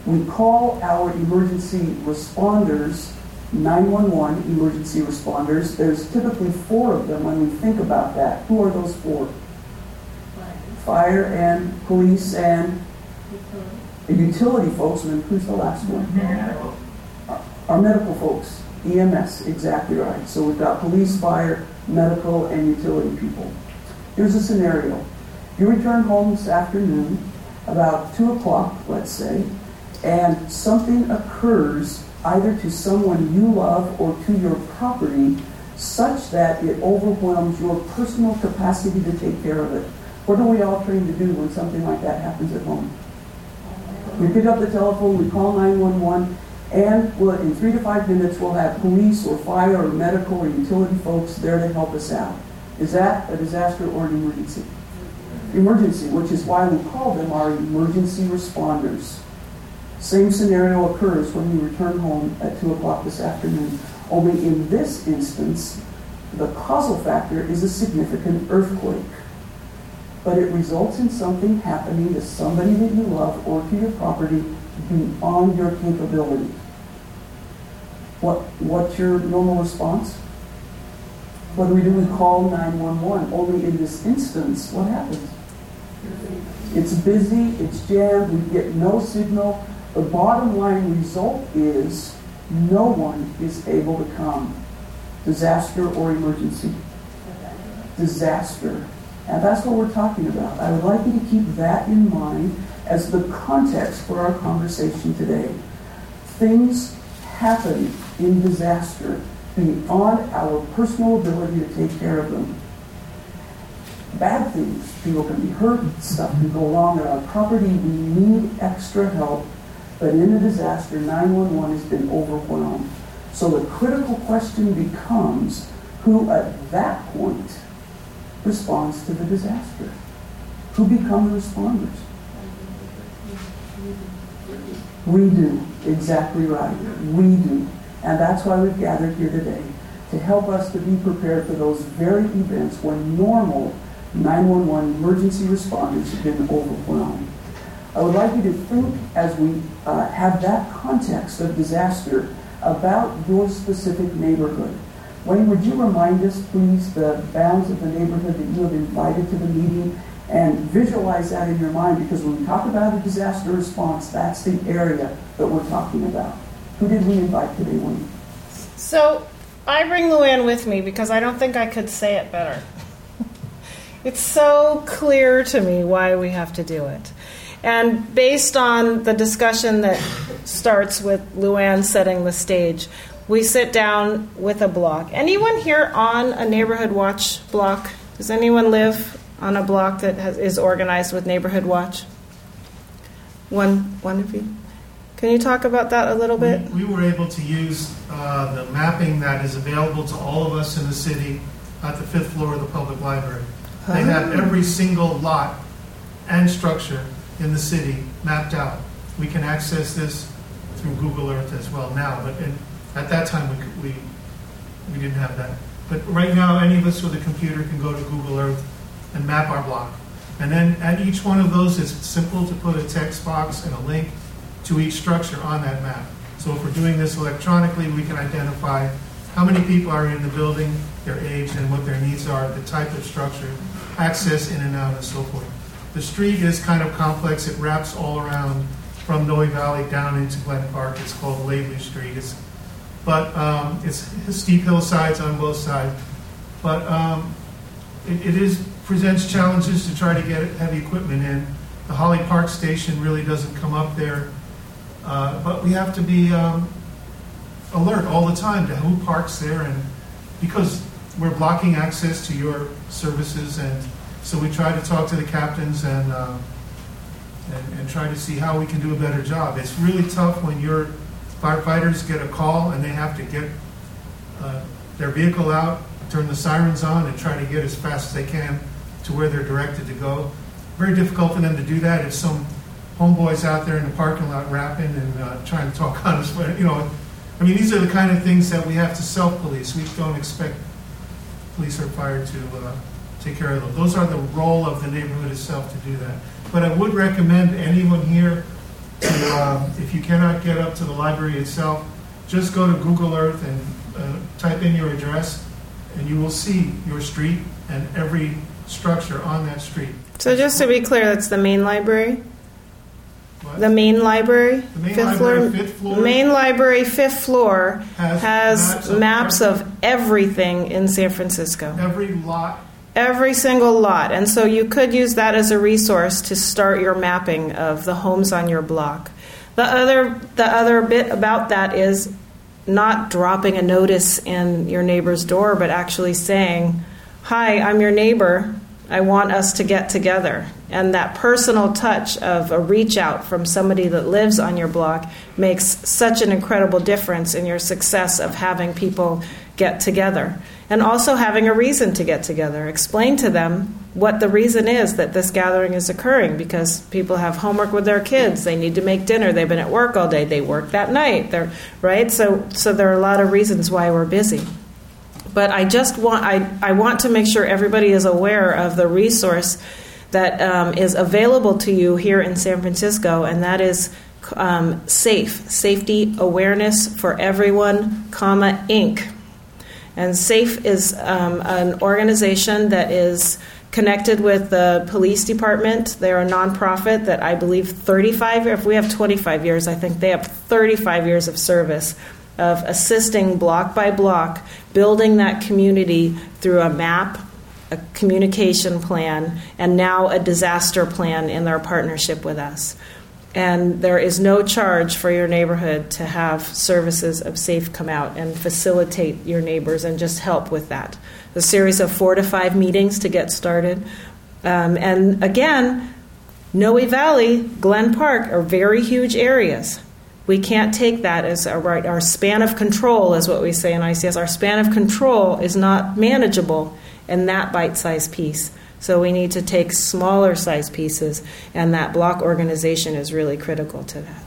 S8: We call our emergency responders 911 emergency responders. There's typically four of them when we think about that. Who are those four? Fire and police and utility, utility folks. And then who's the last one? Medical. Our, our medical folks. EMS, exactly right. So we've got police, fire, medical, and utility people. Here's a scenario. You return home this afternoon about 2 o'clock, let's say, and something occurs either to someone you love or to your property such that it overwhelms your personal capacity to take care of it. What are we all trained to do when something like that happens at home? We pick up the telephone, we call 911, and we'll, in three to five minutes we'll have police or fire or medical or utility folks there to help us out. Is that a disaster or an emergency? Emergency, which is why we call them our emergency responders. Same scenario occurs when we return home at 2 o'clock this afternoon. Only in this instance, the causal factor is a significant earthquake. But it results in something happening to somebody that you love or to your property beyond your capability. What, what's your normal response? What do we do? We call 911. Only in this instance, what happens? It's busy, it's jammed, we get no signal, the bottom line result is no one is able to come. Disaster or emergency? Disaster. And that's what we're talking about. I would like you to keep that in mind as the context for our conversation today. Things happen in disaster beyond our personal ability to take care of them. Bad things, people can be hurt, stuff can go wrong on our property. We need extra help but in a disaster, 911 has been overwhelmed. So the critical question becomes who at that point responds to the disaster? Who become the responders? We do. Exactly right. We do. And that's why we've gathered here today to help us to be prepared for those very events when normal 911 emergency responders have been overwhelmed. I would like you to think as we uh, have that context of disaster about your specific neighborhood. Wayne, would you remind us, please, the bounds of the neighborhood that you have invited to the meeting and visualize that in your mind because when we talk about a disaster response, that's the area that we're talking about. Who did we invite today, Wayne?
S3: So I bring Luann with me because I don't think I could say it better. It's so clear to me why we have to do it. And based on the discussion that starts with Luann setting the stage, we sit down with a block. Anyone here on a neighborhood watch block? Does anyone live on a block that has, is organized with neighborhood watch? One, one of you. Can you talk about that a little bit?
S9: We, we were able to use uh, the mapping that is available to all of us in the city at the fifth floor of the public library. They have every single lot and structure in the city mapped out. We can access this through Google Earth as well now, but in, at that time we, could, we we didn't have that. But right now, any of us with a computer can go to Google Earth and map our block. And then at each one of those, it's simple to put a text box and a link to each structure on that map. So if we're doing this electronically, we can identify how many people are in the building, their age, and what their needs are, the type of structure, access in and out, and so forth. The street is kind of complex. It wraps all around from Noe Valley down into Glen Park. It's called Laidley Street. It's, but um, it's steep hillsides on both sides. But um, it, it is presents challenges to try to get heavy equipment in. The Holly Park station really doesn't come up there, uh, but we have to be um, alert all the time to who parks there, and because we're blocking access to your services, and so we try to talk to the captains and, uh, and and try to see how we can do a better job. It's really tough when your firefighters get a call and they have to get uh, their vehicle out, turn the sirens on, and try to get as fast as they can to where they're directed to go. Very difficult for them to do that if some homeboys out there in the parking lot rapping and uh, trying to talk on us. But, you know, I mean, these are the kind of things that we have to self-police. We don't expect police or fire to uh, take care of those. Those are the role of the neighborhood itself to do that. But I would recommend anyone here to, um, if you cannot get up to the library itself, just go to Google Earth and uh, type in your address, and you will see your street and every structure on that street.
S3: So just to be clear, that's the main library?
S9: What?
S3: The main library?
S9: The main
S3: fifth
S9: library,
S3: floor?
S9: fifth floor.
S3: Main library, fifth floor,
S9: Has
S3: has
S9: maps of
S3: maps of everything in San Francisco.
S9: Every lot,
S3: Every single lot. And so you could use that as a resource to start your mapping of the homes on your block. The other, the other bit about that is not dropping a notice in your neighbor's door, but actually saying, Hi, I'm your neighbor. I want us to get together. And that personal touch of a reach out from somebody that lives on your block makes such an incredible difference in your success of having people get together. And also having a reason to get together. Explain to them what the reason is that this gathering is occurring because people have homework with their kids, they need to make dinner, they've been at work all day, they work that night. They're, right? So so there are a lot of reasons why we're busy but I just want I, I want to make sure everybody is aware of the resource that um, is available to you here in San Francisco, and that is um, SAFE, Safety Awareness for Everyone, comma Inc. And SAFE is um, an organization that is connected with the police department. They're a nonprofit that I believe 35, if we have 25 years, I think they have 35 years of service of assisting block by block, building that community through a map, a communication plan, and now a disaster plan in their partnership with us. And there is no charge for your neighborhood to have services of SAFE come out and facilitate your neighbors and just help with that. A series of four to five meetings to get started. Um, and again, Noe Valley, Glen Park are very huge areas. We can't take that as our right. Our span of control is what we say in ICS. Our span of control is not manageable in that bite-sized piece. So we need to take smaller size pieces, and that block organization is really critical to that.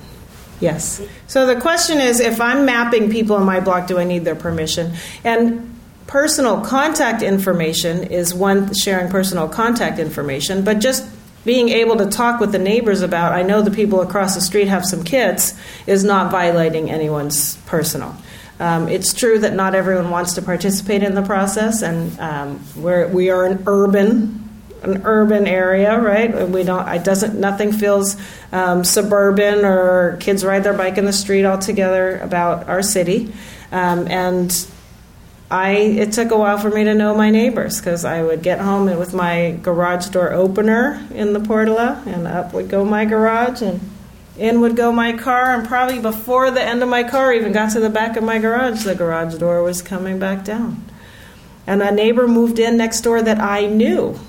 S3: Yes. So the question is if I'm mapping people in my block, do I need their permission? And personal contact information is one sharing personal contact information, but just being able to talk with the neighbors about, I know the people across the street have some kids, is not violating anyone's personal. Um, it's true that not everyone wants to participate in the process, and um, we're, we are an urban an urban area, right? We don't. It doesn't. Nothing feels um, suburban or kids ride their bike in the street all together about our city, um, and I it took a while for me to know my neighbors because I would get home and with my garage door opener in the portola, and up would go my garage, and in would go my car, and probably before the end of my car even got to the back of my garage, the garage door was coming back down. And a neighbor moved in next door that I knew,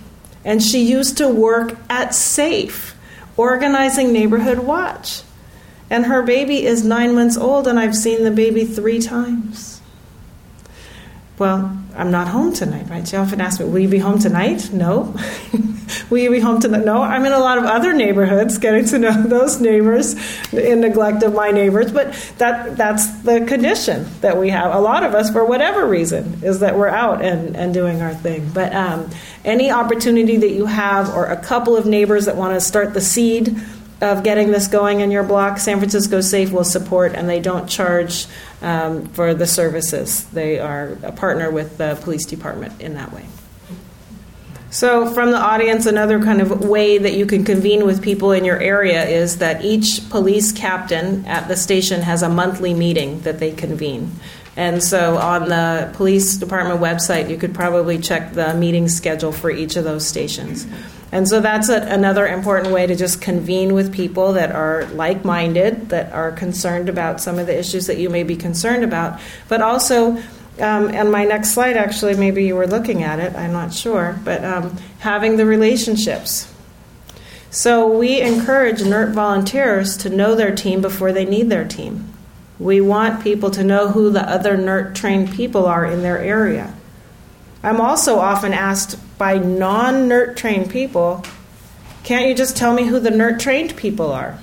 S3: and she used to work at SAFE, organizing neighborhood watch. And her baby is nine months old, and I've seen the baby three times. Well, I'm not home tonight, right? She often asks me, Will you be home tonight? No. Will you be home tonight? No. I'm in a lot of other neighborhoods, getting to know those neighbors in neglect of my neighbors, but that that's the condition that we have. A lot of us, for whatever reason, is that we're out and, and doing our thing. But um, any opportunity that you have, or a couple of neighbors that want to start the seed of getting this going in your block, San Francisco Safe will support, and they don't charge um, for the services. They are a partner with the police department in that way. So, from the audience, another kind of way that you can convene with people in your area is that each police captain at the station has a monthly meeting that they convene. And so, on the police department website, you could probably check the meeting schedule for each of those stations. And so that's a, another important way to just convene with people that are like minded, that are concerned about some of the issues that you may be concerned about. But also, um, and my next slide actually, maybe you were looking at it, I'm not sure, but um, having the relationships. So we encourage NERT volunteers to know their team before they need their team. We want people to know who the other NERT trained people are in their area. I'm also often asked by non NERT trained people, can't you just tell me who the NERT trained people are?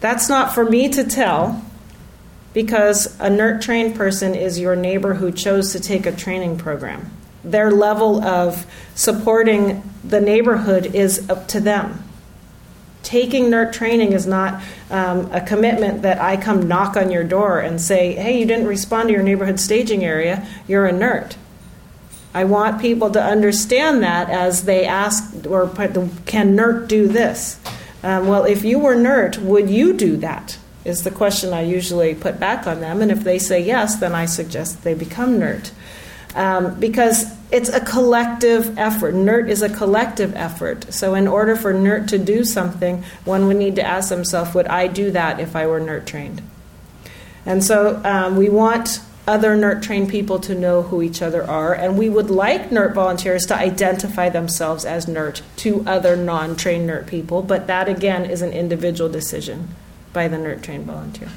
S3: That's not for me to tell because a NERT trained person is your neighbor who chose to take a training program. Their level of supporting the neighborhood is up to them. Taking NERT training is not um, a commitment that I come knock on your door and say, hey, you didn't respond to your neighborhood staging area, you're a NERT. I want people to understand that as they ask, or can NERT do this? Um, well, if you were NERT, would you do that? Is the question I usually put back on them. And if they say yes, then I suggest they become NERT. Um, because it's a collective effort. NERT is a collective effort. So, in order for NERT to do something, one would need to ask themselves, would I do that if I were NERT trained? And so, um, we want other NERT trained people to know who each other are, and we would like NERT volunteers to identify themselves as NERT to other non trained NERT people, but that again is an individual decision by the NERT trained volunteer.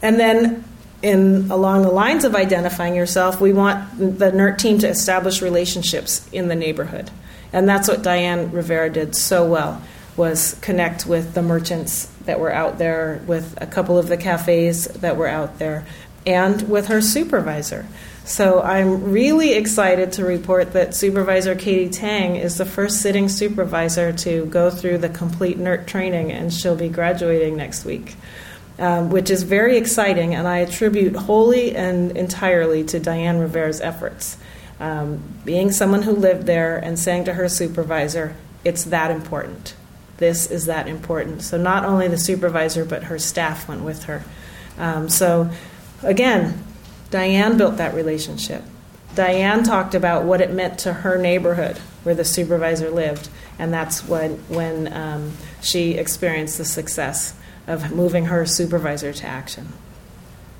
S3: And then, in along the lines of identifying yourself, we want the NERT team to establish relationships in the neighborhood. And that's what Diane Rivera did so well was connect with the merchants that were out there, with a couple of the cafes that were out there, and with her supervisor. So I'm really excited to report that Supervisor Katie Tang is the first sitting supervisor to go through the complete NERT training, and she'll be graduating next week, um, which is very exciting, and I attribute wholly and entirely to Diane Rivera's efforts. Um, being someone who lived there and saying to her supervisor, it's that important. This is that important. So not only the supervisor, but her staff went with her. Um, so Again, Diane built that relationship. Diane talked about what it meant to her neighborhood where the supervisor lived, and that's when, when um, she experienced the success of moving her supervisor to action.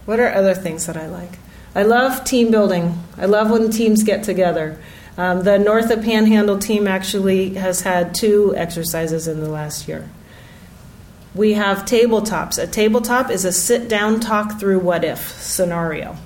S3: What are other things that I like? I love team building. I love when teams get together. Um, the North of Panhandle team actually has had two exercises in the last year. We have tabletops. A tabletop is a sit down, talk through what if scenario.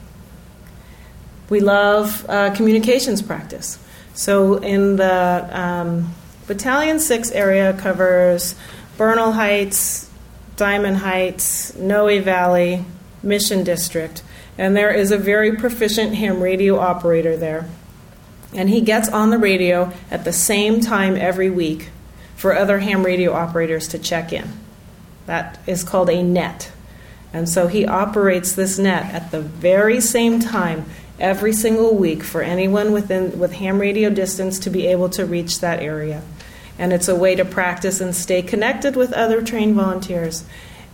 S3: We love uh, communications practice. So in the um, Battalion 6 area covers Bernal Heights, Diamond Heights, Noe Valley, Mission District, and there is a very proficient ham radio operator there. And he gets on the radio at the same time every week for other ham radio operators to check in. That is called a net. And so he operates this net at the very same time every single week for anyone within with ham radio distance to be able to reach that area. And it's a way to practice and stay connected with other trained volunteers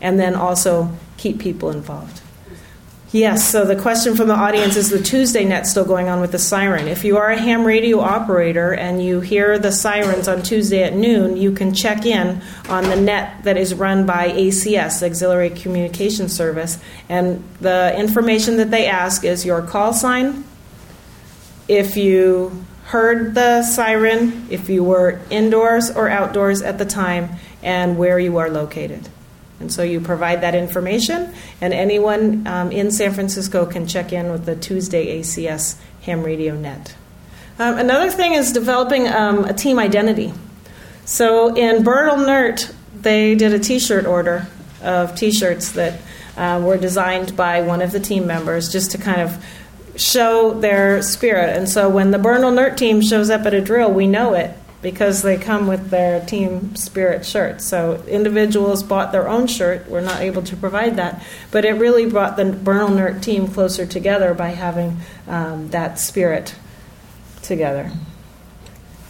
S3: and then also keep people involved. Yes, so the question from the audience is the Tuesday net still going on with the siren? If you are a ham radio operator and you hear the sirens on Tuesday at noon, you can check in on the net that is run by ACS, Auxiliary Communication Service, and the information that they ask is your call sign, if you heard the siren, if you were indoors or outdoors at the time, and where you are located. And so you provide that information, and anyone um, in San Francisco can check in with the Tuesday ACS ham radio net. Um, another thing is developing um, a team identity. So in Bernal NERT, they did a t shirt order of t shirts that uh, were designed by one of the team members just to kind of show their spirit. And so when the Bernal NERT team shows up at a drill, we know it because they come with their team spirit shirts. So individuals bought their own shirt. We're not able to provide that, but it really brought the Bernal NERT team closer together by having um, that spirit together.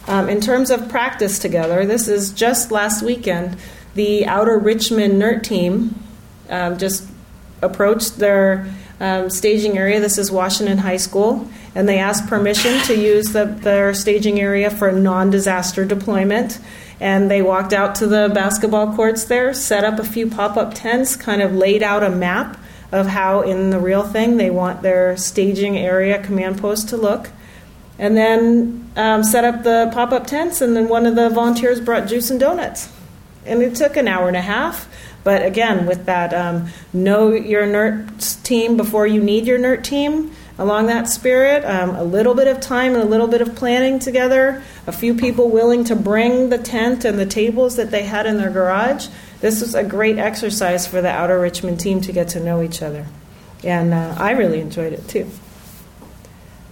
S3: Um, in terms of practice together, this is just last weekend. The Outer Richmond NERT team um, just approached their um, staging area. This is Washington High School and they asked permission to use the, their staging area for non disaster deployment. And they walked out to the basketball courts there, set up a few pop up tents, kind of laid out a map of how, in the real thing, they want their staging area command post to look. And then um, set up the pop up tents, and then one of the volunteers brought juice and donuts. And it took an hour and a half. But again, with that um, know your NERT team before you need your NERT team, along that spirit. Um, a little bit of time and a little bit of planning together. A few people willing to bring the tent and the tables that they had in their garage. This was a great exercise for the Outer Richmond team to get to know each other. And uh, I really enjoyed it too.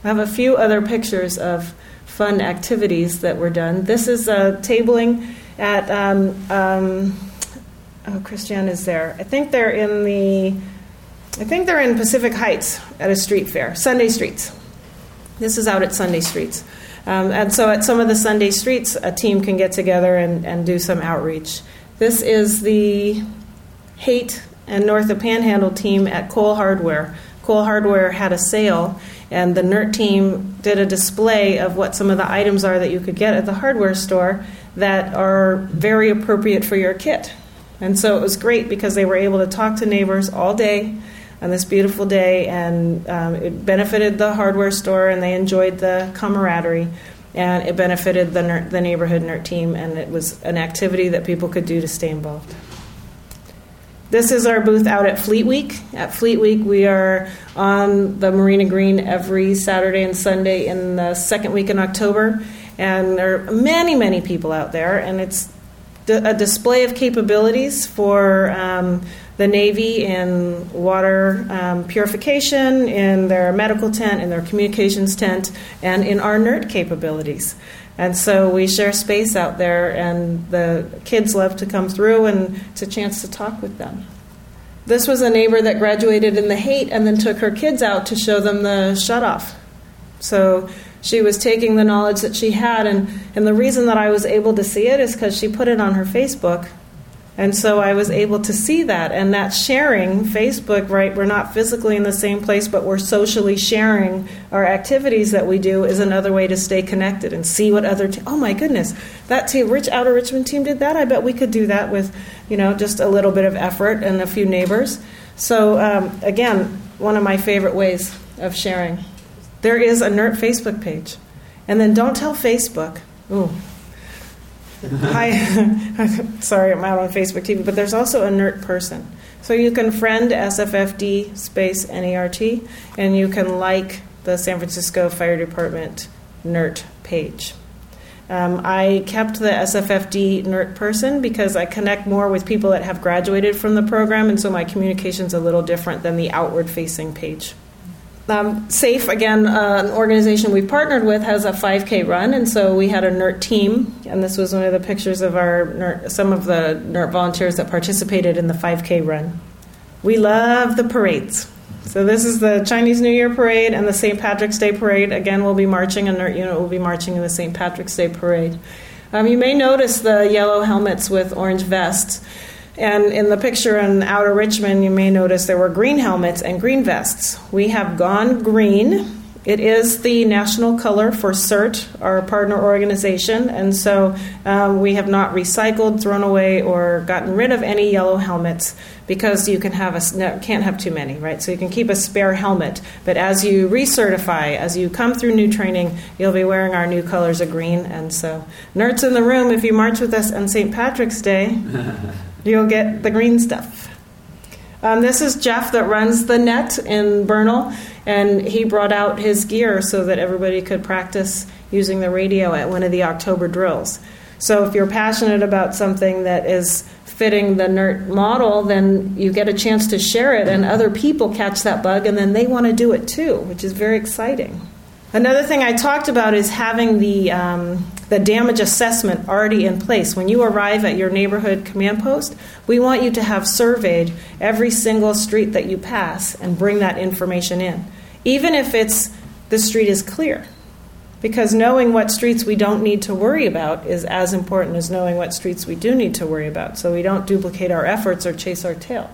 S3: I have a few other pictures of fun activities that were done. This is uh, tabling at, um, um, oh, Christiane is there. I think they're in the I think they're in Pacific Heights at a street fair, Sunday Streets. This is out at Sunday Streets. Um, and so at some of the Sunday Streets, a team can get together and, and do some outreach. This is the Haight and North of Panhandle team at Cole Hardware. Cole Hardware had a sale, and the NERT team did a display of what some of the items are that you could get at the hardware store that are very appropriate for your kit. And so it was great because they were able to talk to neighbors all day on this beautiful day, and um, it benefited the hardware store, and they enjoyed the camaraderie, and it benefited the, NERT, the neighborhood NERT team, and it was an activity that people could do to stay involved. This is our booth out at Fleet Week. At Fleet Week, we are on the Marina Green every Saturday and Sunday in the second week in October, and there are many, many people out there, and it's a display of capabilities for um, the Navy in water um, purification, in their medical tent, in their communications tent, and in our NERT capabilities. And so we share space out there, and the kids love to come through, and it's a chance to talk with them. This was a neighbor that graduated in the Haight and then took her kids out to show them the shut off. So she was taking the knowledge that she had, and, and the reason that I was able to see it is because she put it on her Facebook and so I was able to see that. And that sharing, Facebook, right, we're not physically in the same place, but we're socially sharing our activities that we do is another way to stay connected and see what other, te- oh my goodness, that team, Rich Outer Richmond team did that. I bet we could do that with, you know, just a little bit of effort and a few neighbors. So um, again, one of my favorite ways of sharing. There is a NERT Facebook page. And then don't tell Facebook, ooh, Hi, sorry, I'm out on Facebook TV, but there's also a NERT person. So you can friend SFFD space NERT, and you can like the San Francisco Fire Department NERT page. Um, I kept the SFFD NERT person because I connect more with people that have graduated from the program, and so my communication is a little different than the outward facing page. Um, SAFE, again, uh, an organization we've partnered with, has a 5K run, and so we had a NERT team, and this was one of the pictures of our NERT, some of the NERT volunteers that participated in the 5K run. We love the parades. So this is the Chinese New Year parade and the St. Patrick's Day parade. Again, we'll be marching, a NERT unit will be marching in the St. Patrick's Day parade. Um, you may notice the yellow helmets with orange vests. And in the picture in Outer Richmond, you may notice there were green helmets and green vests. We have gone green it is the national color for CERT, our partner organization, and so um, we have not recycled, thrown away, or gotten rid of any yellow helmets because you can have a can't have too many, right? So you can keep a spare helmet, but as you recertify, as you come through new training, you'll be wearing our new colors of green. And so, nerds in the room, if you march with us on St. Patrick's Day, you'll get the green stuff. Um, this is Jeff that runs the net in Bernal, and he brought out his gear so that everybody could practice using the radio at one of the October drills. So if you're passionate about something that is fitting the NERT model, then you get a chance to share it, and other people catch that bug, and then they want to do it too, which is very exciting. Another thing I talked about is having the, um, the damage assessment already in place. When you arrive at your neighborhood command post, we want you to have surveyed every single street that you pass and bring that information in, even if it's the street is clear. Because knowing what streets we don't need to worry about is as important as knowing what streets we do need to worry about, so we don't duplicate our efforts or chase our tail.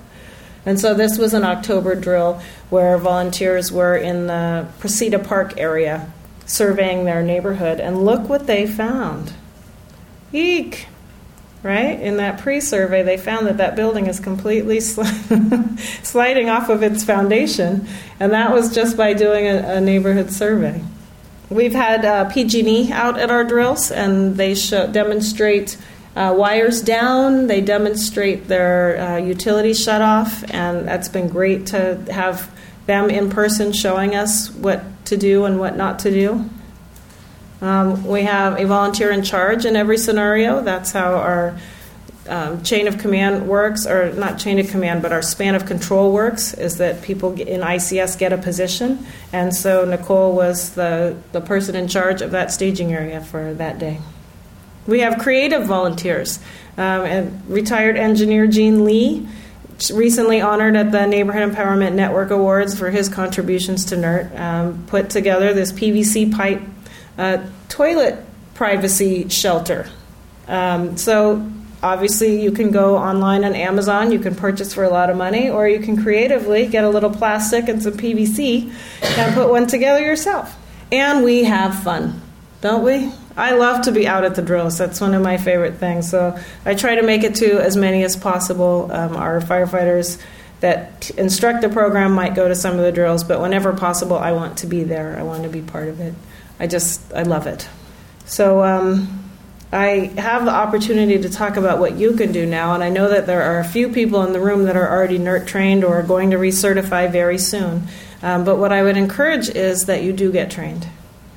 S3: And so this was an October drill where volunteers were in the Precita Park area surveying their neighborhood, and look what they found. Eek! Right? In that pre survey, they found that that building is completely sl- sliding off of its foundation, and that was just by doing a, a neighborhood survey. We've had uh, PG&E out at our drills, and they show, demonstrate uh, wires down. They demonstrate their uh, utility shut off, and that's been great to have them in person showing us what to do and what not to do. Um, we have a volunteer in charge in every scenario. That's how our um, chain of command works, or not chain of command, but our span of control works, is that people in ICS get a position. And so Nicole was the, the person in charge of that staging area for that day. We have creative volunteers. Um, and retired engineer Gene Lee, recently honored at the Neighborhood Empowerment Network Awards for his contributions to NERT, um, put together this PVC pipe uh, toilet privacy shelter. Um, so obviously you can go online on Amazon, you can purchase for a lot of money, or you can creatively get a little plastic and some PVC and put one together yourself. And we have fun, don't we? I love to be out at the drills. That's one of my favorite things. So I try to make it to as many as possible. Um, our firefighters that instruct the program might go to some of the drills, but whenever possible, I want to be there. I want to be part of it. I just, I love it. So um, I have the opportunity to talk about what you can do now, and I know that there are a few people in the room that are already NERT trained or are going to recertify very soon. Um, but what I would encourage is that you do get trained.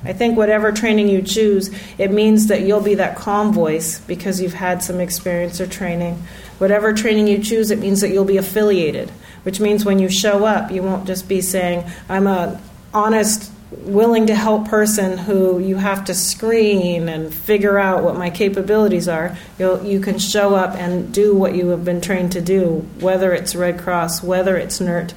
S3: I think whatever training you choose, it means that you'll be that calm voice because you've had some experience or training. Whatever training you choose, it means that you'll be affiliated, which means when you show up, you won't just be saying, I'm a honest, willing to help person who you have to screen and figure out what my capabilities are. You'll, you can show up and do what you have been trained to do, whether it's Red Cross, whether it's NERT,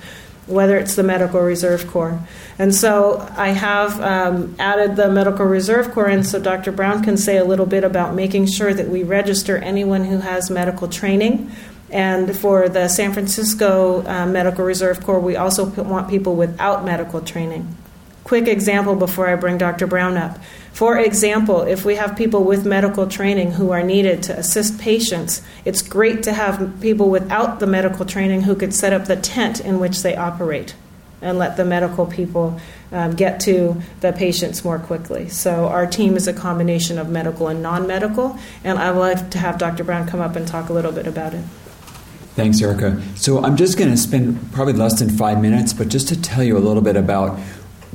S3: whether it's the Medical Reserve Corps. And so I have um, added the Medical Reserve Corps in so Dr. Brown can say a little bit about making sure that we register anyone who has medical training. And for the San Francisco uh, Medical Reserve Corps, we also want people without medical training. Quick example before I bring Dr. Brown up. For example, if we have people with medical training who are needed to assist patients, it's great to have people without the medical training who could set up the tent in which they operate and let the medical people um, get to the patients more quickly. So, our team is a combination of medical and non medical, and I would like to have Dr. Brown come up and talk a little bit about it.
S2: Thanks, Erica. So, I'm just going to spend probably less than five minutes, but just to tell you a little bit about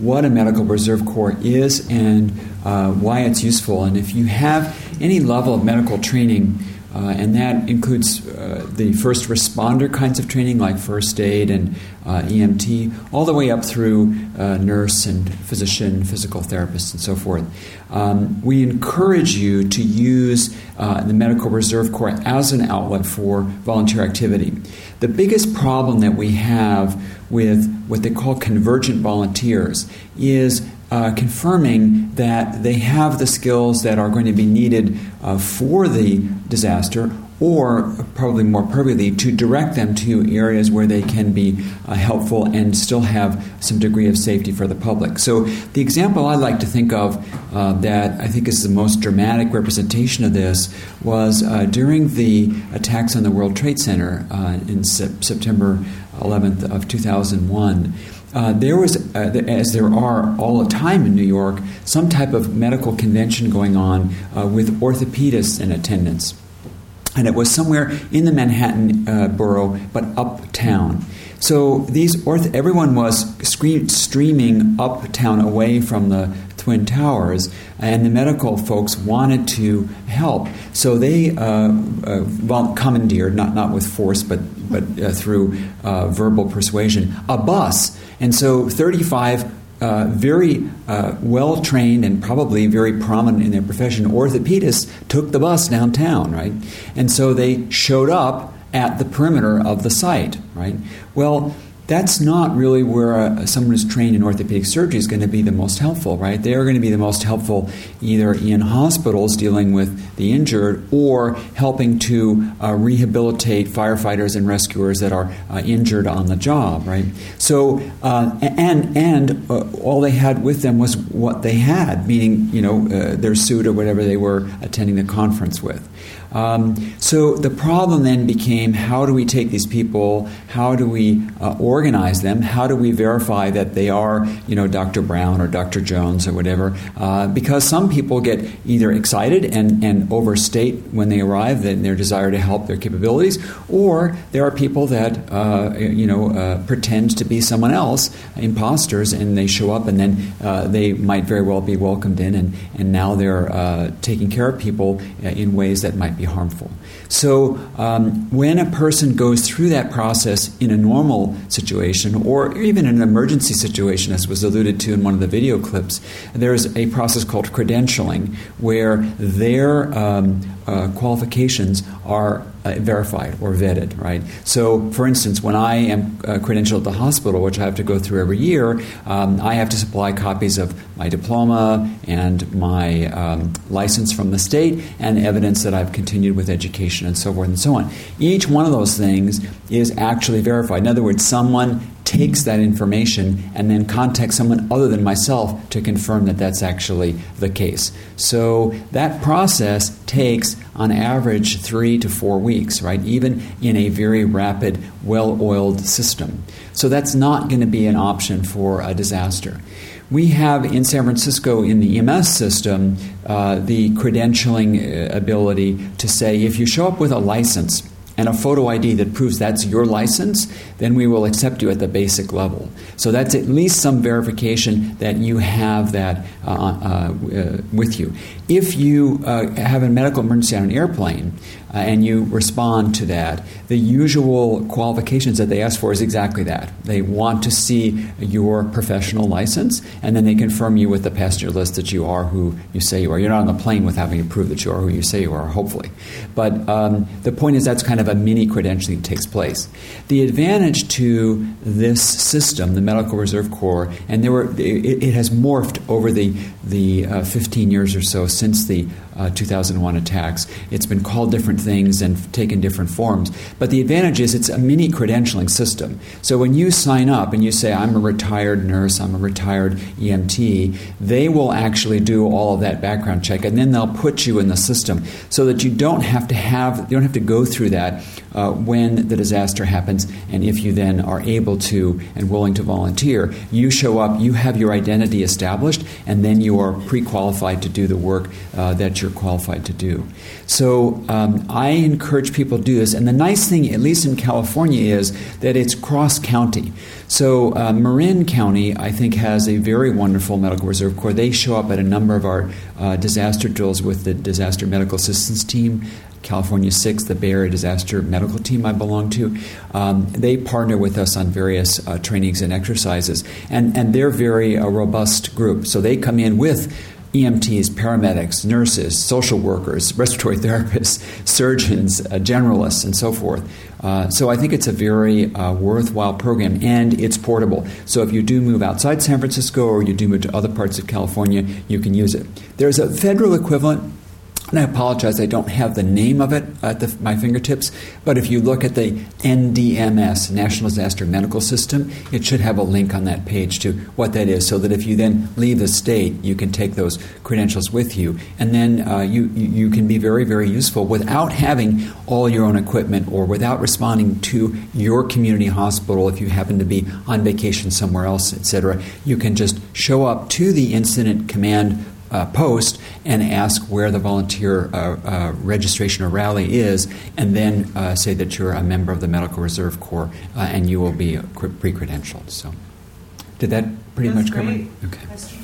S2: what a medical reserve corps is and uh, why it's useful. And if you have any level of medical training, uh, and that includes uh, the first responder kinds of training like first aid and uh, EMT, all the way up through uh, nurse and physician, physical therapist, and so forth. Um, we encourage you to use uh, the Medical Reserve Corps as an outlet for volunteer activity. The biggest problem that we have with what they call convergent volunteers is uh, confirming that they have the skills that are going to be needed uh, for the disaster or probably more appropriately, to direct them to areas where they can be uh, helpful and still have some degree of safety for the public. So, the example I like to think of uh, that I think is the most dramatic representation of this was uh, during the attacks on the World Trade Center uh, in se- September 11th of 2001. Uh, there was, uh, as there are all the time in New York, some type of medical convention going on uh, with orthopedists in attendance. And it was somewhere in the Manhattan uh, borough, but uptown. So these orth- everyone was scre- streaming uptown away from the Twin Towers, and the medical folks wanted to help. So they, uh, uh, well, commandeered, not, not with force, but, but uh, through uh, verbal persuasion, a bus. And so 35 uh, very uh, well trained and probably very prominent in their profession orthopedists took the bus downtown, right? And so they showed up at the perimeter of the site, right? Well, that's not really where uh, someone who's trained in orthopedic surgery is going to be the most helpful, right? They are going to be the most helpful either in hospitals dealing with the injured or helping to uh, rehabilitate firefighters and rescuers that are uh, injured on the job, right? So, uh, and and uh, all they had with them was what they had, meaning you know uh, their suit or whatever they were attending the conference with. Um, so the problem then became how do we take these people, how do we uh, organize them, how do we verify that they are, you know, Dr. Brown or Dr. Jones or whatever? Uh, because some people get either excited and, and overstate when they arrive in their desire to help their capabilities, or there are people that, uh, you know, uh, pretend to be someone else, imposters, and they show up and then uh, they might very well be welcomed in, and, and now they're uh, taking care of people in ways that might be harmful. So, um, when a person goes through that process in a normal situation or even in an emergency situation, as was alluded to in one of the video clips, there's a process called credentialing where their um, uh, qualifications are uh, verified or vetted, right? So, for instance, when I am uh, credentialed at the hospital, which I have to go through every year, um, I have to supply copies of my diploma and my um, license from the state and evidence that I've continued with education and so forth and so on. Each one of those things is actually verified. In other words, someone takes that information and then contacts someone other than myself to confirm that that's actually the case. So that process takes, on average, three to four weeks, right? Even in a very rapid, well oiled system. So that's not going to be an option for a disaster. We have in San Francisco in the EMS system uh, the credentialing uh, ability to say if you show up with a license, and a photo ID that proves that's your license, then we will accept you at the basic level. So that's at least some verification that you have that uh, uh, uh with you. If you uh, have a medical emergency on an airplane, uh, and you respond to that. The usual qualifications that they ask for is exactly that. They want to see your professional license, and then they confirm you with the passenger list that you are who you say you are. You're not on the plane with having to prove that you are who you say you are, hopefully. But um, the point is that's kind of a mini credentialing that takes place. The advantage to this system, the Medical Reserve Corps, and there were it, it has morphed over the the uh, 15 years or so since the uh, 2001 attacks. It's been called different things and taken different forms. But the advantage is it's a mini credentialing system. So when you sign up and you say, I'm a retired nurse, I'm a retired EMT, they will actually do all of that background check and then they'll put you in the system so that you don't have to have, you don't have to go through that uh, when the disaster happens. And if you then are able to and willing to volunteer, you show up, you have your identity established, and then you are pre qualified to do the work uh, that you're qualified to do. So um, I encourage people to do this. And the nice thing, at least in California, is that it's cross county. So uh, Marin County, I think, has a very wonderful medical reserve corps. They show up at a number of our uh, disaster drills with the disaster medical assistance team. California 6, the Bay Area Disaster Medical Team I belong to, um, they partner with us on various uh, trainings and exercises. And, and they're very a robust group. So they come in with EMTs, paramedics, nurses, social workers, respiratory therapists, surgeons, uh, generalists, and so forth. Uh, so I think it's a very uh, worthwhile program, and it's portable. So if you do move outside San Francisco or you do move to other parts of California, you can use it. There's a federal equivalent and I apologize, I don't have the name of it at the, my fingertips, but if you look at the NDMS, National Disaster Medical System, it should have a link on that page to what that is, so that if you then leave the state, you can take those credentials with you. And then uh, you, you can be very, very useful without having all your own equipment or without responding to your community hospital if you happen to be on vacation somewhere else, etc. You can just show up to the incident command uh, post and ask where the volunteer uh, uh, registration or rally is, and then uh, say that you're a member of the Medical Reserve Corps uh, and you will be pre credentialed. So, did that pretty
S10: That's
S2: much cover it? Okay.
S10: Question.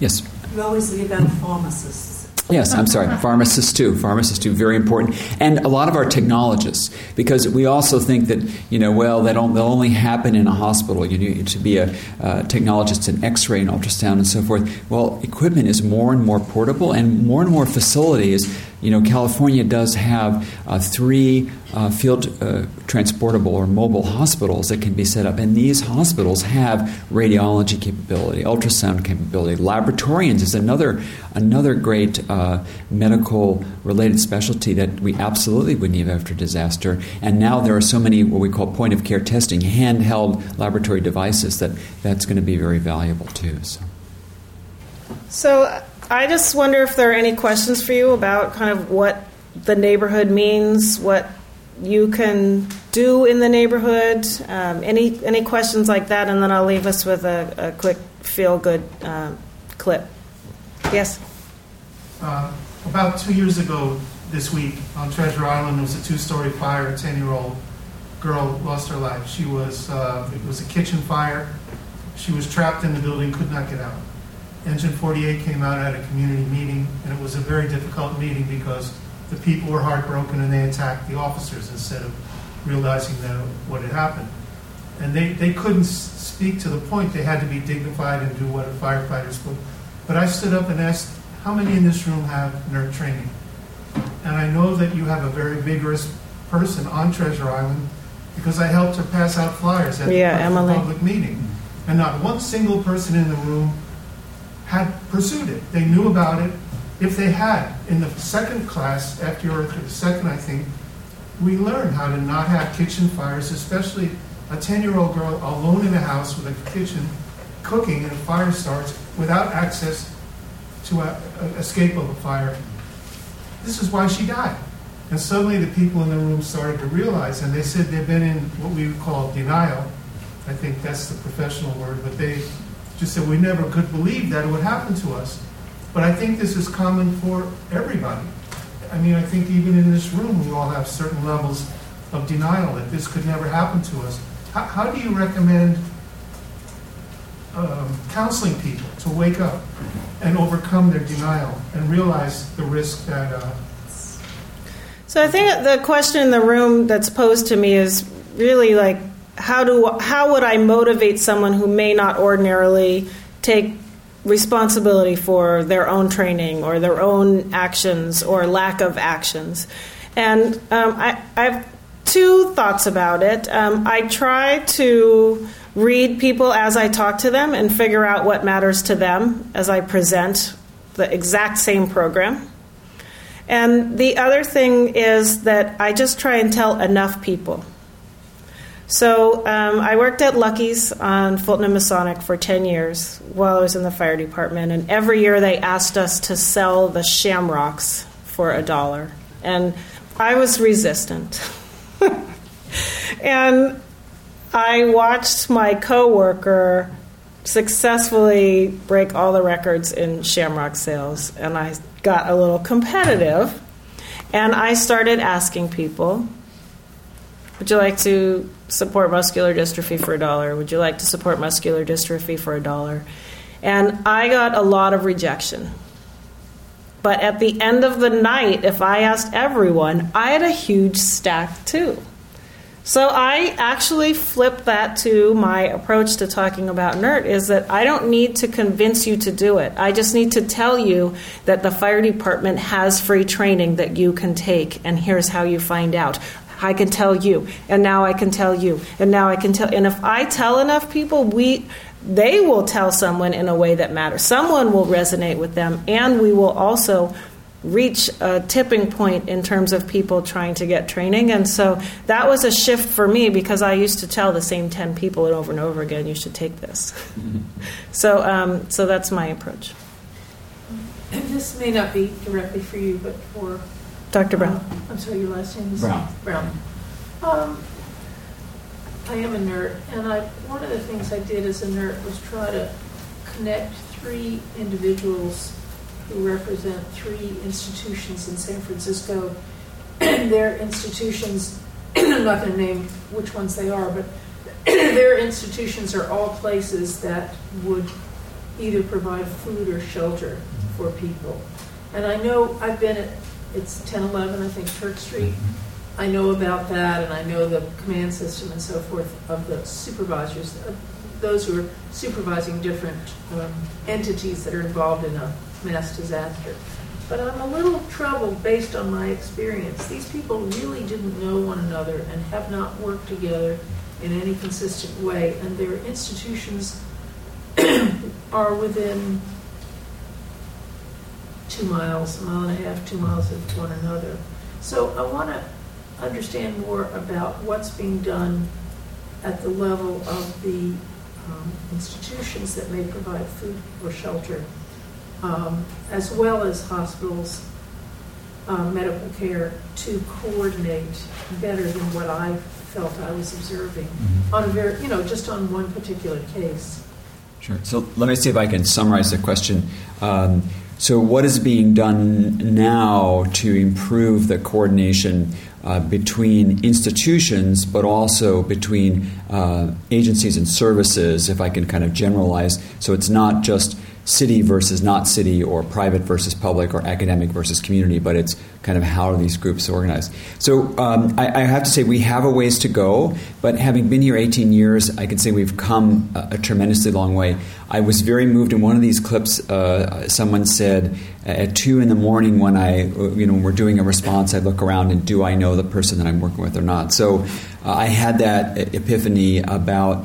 S2: Yes.
S10: You always leave out pharmacists.
S2: Yes, I'm sorry. Pharmacists too. Pharmacists too. Very important, and a lot of our technologists, because we also think that you know, well, that they'll only happen in a hospital. You need to be a uh, technologist in X-ray and ultrasound and so forth. Well, equipment is more and more portable, and more and more facilities you know, California does have uh, three uh, field uh, transportable or mobile hospitals that can be set up, and these hospitals have radiology capability, ultrasound capability. Laboratorians is another another great uh, medical related specialty that we absolutely would need after disaster. And now there are so many what we call point of care testing, handheld laboratory devices that that's going to be very valuable too. So.
S3: So I just wonder if there are any questions for you about kind of what the neighborhood means, what you can do in the neighborhood. Um, any any questions like that, and then I'll leave us with a, a quick feel good uh, clip. Yes.
S9: Uh, about two years ago this week on Treasure Island, there was a two-story fire. A ten-year-old girl lost her life. She was uh, it was a kitchen fire. She was trapped in the building, could not get out. Engine 48 came out at a community meeting, and it was a very difficult meeting because the people were heartbroken and they attacked the officers instead of realizing that what had happened. And they, they couldn't speak to the point. They had to be dignified and do what a firefighter's would. But I stood up and asked, how many in this room have NERT training? And I know that you have a very vigorous person on Treasure Island because I helped her pass out flyers at
S3: Yeah,
S9: the public meeting. And not one single person in the room had pursued it. They knew about it. If they had, in the second class, after your second, I think, we learned how to not have kitchen fires, especially a 10 year old girl alone in a house with a kitchen cooking and a fire starts without access to a, a escape of a fire. This is why she died. And suddenly the people in the room started to realize, and they said they've been in what we would call denial. I think that's the professional word, but they just said we never could believe that it would happen to us. But I think this is common for everybody. I mean, I think even in this room, we all have certain levels of denial that this could never happen to us. How, how do you recommend um, counseling people to wake up and overcome their denial and realize the risk that? Uh,
S3: So I think the question in the room that's posed to me is really like how do how would I motivate someone who may not ordinarily take responsibility for their own training or their own actions or lack of actions? And um, I, I have two thoughts about it. Um, I try to read people as I talk to them and figure out what matters to them as I present the exact same program. And the other thing is that I just try and tell enough people. So um, I worked at Lucky's on Fulton and Masonic for 10 years while I was in the fire department. And every year they asked us to sell the shamrocks for a dollar. And I was resistant. and I watched my coworker successfully break all the records in shamrock sales. And I got a little competitive. And I started asking people, would you like to support muscular dystrophy for a dollar? Would you like to support muscular dystrophy for a dollar? And I got a lot of rejection. But at the end of the night, if I asked everyone, I had a huge stack too. So I actually flipped that to my approach to talking about NERT is that I don't need to convince you to do it. I just need to tell you that the fire department has free training that you can take, and here's how you find out. I can tell you, and now I can tell you, and now I can tell. And if I tell enough people, we they will tell someone in a way that matters. Someone will resonate with them, and we will also reach a tipping point in terms of people trying to get training. And so that was a shift for me because I used to tell the same 10 people over and over again, you should take this. so, um, so that's my approach.
S10: And this may not be directly for you, but for
S3: Dr. Brown.
S10: Um, I'm sorry, your last name is
S2: Brown.
S10: Brown. Um, I am a nerd, and I one of the things I did as a nerd was try to connect three individuals who represent three institutions in San Francisco. their institutions, I'm not going to name which ones they are, but their institutions are all places that would either provide food or shelter for people. And I know I've been at it's 1011, I think, Turk Street. I know about that, and I know the command system and so forth of the supervisors, uh, those who are supervising different um, entities that are involved in a mass disaster. But I'm a little troubled based on my experience. These people really didn't know one another and have not worked together in any consistent way, and their institutions are within two miles, a mile and a half, two miles of one another. So I want to understand more about what's being done at the level of the um, institutions that may provide food or shelter, um, as well as hospitals, uh, medical care, to coordinate better than what I felt I was observing
S2: Mhm.
S10: on a very, you know, just on one particular case.
S2: Sure. So let me see if I can summarize the question. Um, so, what is being done now to improve the coordination uh, between institutions, but also between uh, agencies and services, if I can kind of generalize? So, it's not just city versus not city, or private versus public, or academic versus community, but it's kind of how are these groups organized. So um, I, I, have to say we have a ways to go, but having been here 18 years, I can say we've come a, a tremendously long way. I was very moved in one of these clips. Uh, someone said at two in the morning when I, you know, when we're doing a response, I look around and do I know the person that I'm working with or not? So uh, I had that epiphany about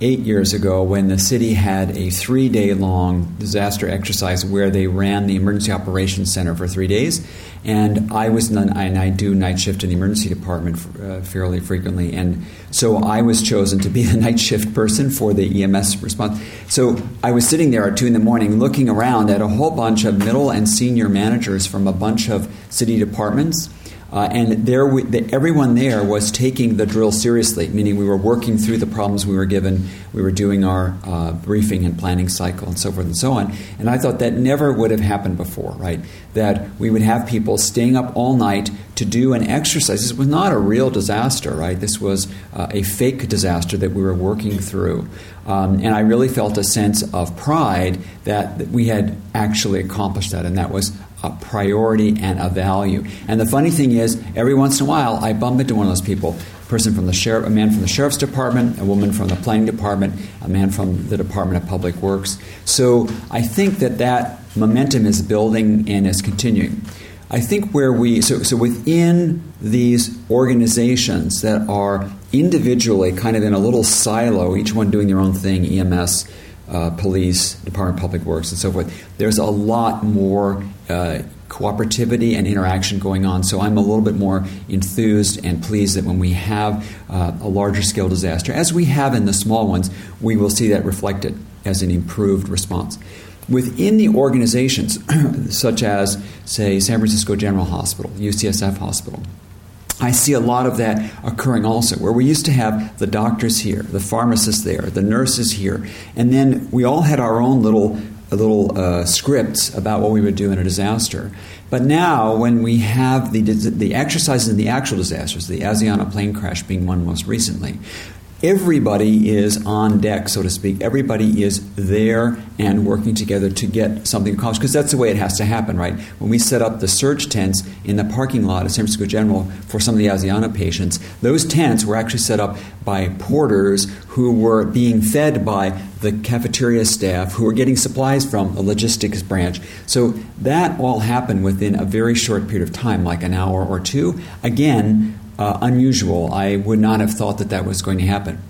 S2: eight years ago when the city had a three day long disaster exercise where they ran the emergency operations center for three days. And I was, and I do night shift in the emergency department uh, fairly frequently. And so I was chosen to be the night shift person for the EMS response. So I was sitting there at two in the morning looking around at a whole bunch of middle and senior managers from a bunch of city departments uh, and there, we, the, everyone there was taking the drill seriously, meaning we were working through the problems we were given. We were doing our uh, briefing and planning cycle and so forth and so on. And I thought that never would have happened before, right? That we would have people staying up all night to do an exercise. This was not a real disaster, right? This was uh, a fake disaster that we were working through. Um, and I really felt a sense of pride that, that we had actually accomplished that, and that was a priority and a value. And the funny thing is, every once in a while, I bump into one of those people. A person from the sheriff, a man from the sheriff's department, a woman from the planning department, a man from the Department of Public Works. So I think that that momentum is building and is continuing. I think where we so so within these organizations that are individually kind of in a little silo, each one doing their own thing, EMS, uh, police, Department of Public Works, and so forth. There's a lot more uh, cooperativity and interaction going on. So I'm a little bit more enthused and pleased that when we have uh, a larger scale disaster, as we have in the small ones, we will see that reflected as an improved response. Within the organizations, such as, say, San Francisco General Hospital, UCSF Hospital, I see a lot of that occurring also, where we used to have the doctors here, the pharmacists there, the nurses here, and then we all had our own little little uh, scripts about what we would do in a disaster. But now, when we have the the exercises in the actual disasters, the Asiana plane crash being one most recently, everybody is on deck, so to speak. Everybody is there and working together to get something accomplished because that's the way it has to happen, right? When we set up the surge tents in the parking lot at San Francisco General for some of the Asiana patients, those tents were actually set up by porters who were being fed by the cafeteria staff who were getting supplies from the logistics branch. So that all happened within a very short period of time, like an hour or two. Again, uh, unusual. I would not have thought that that was going to happen.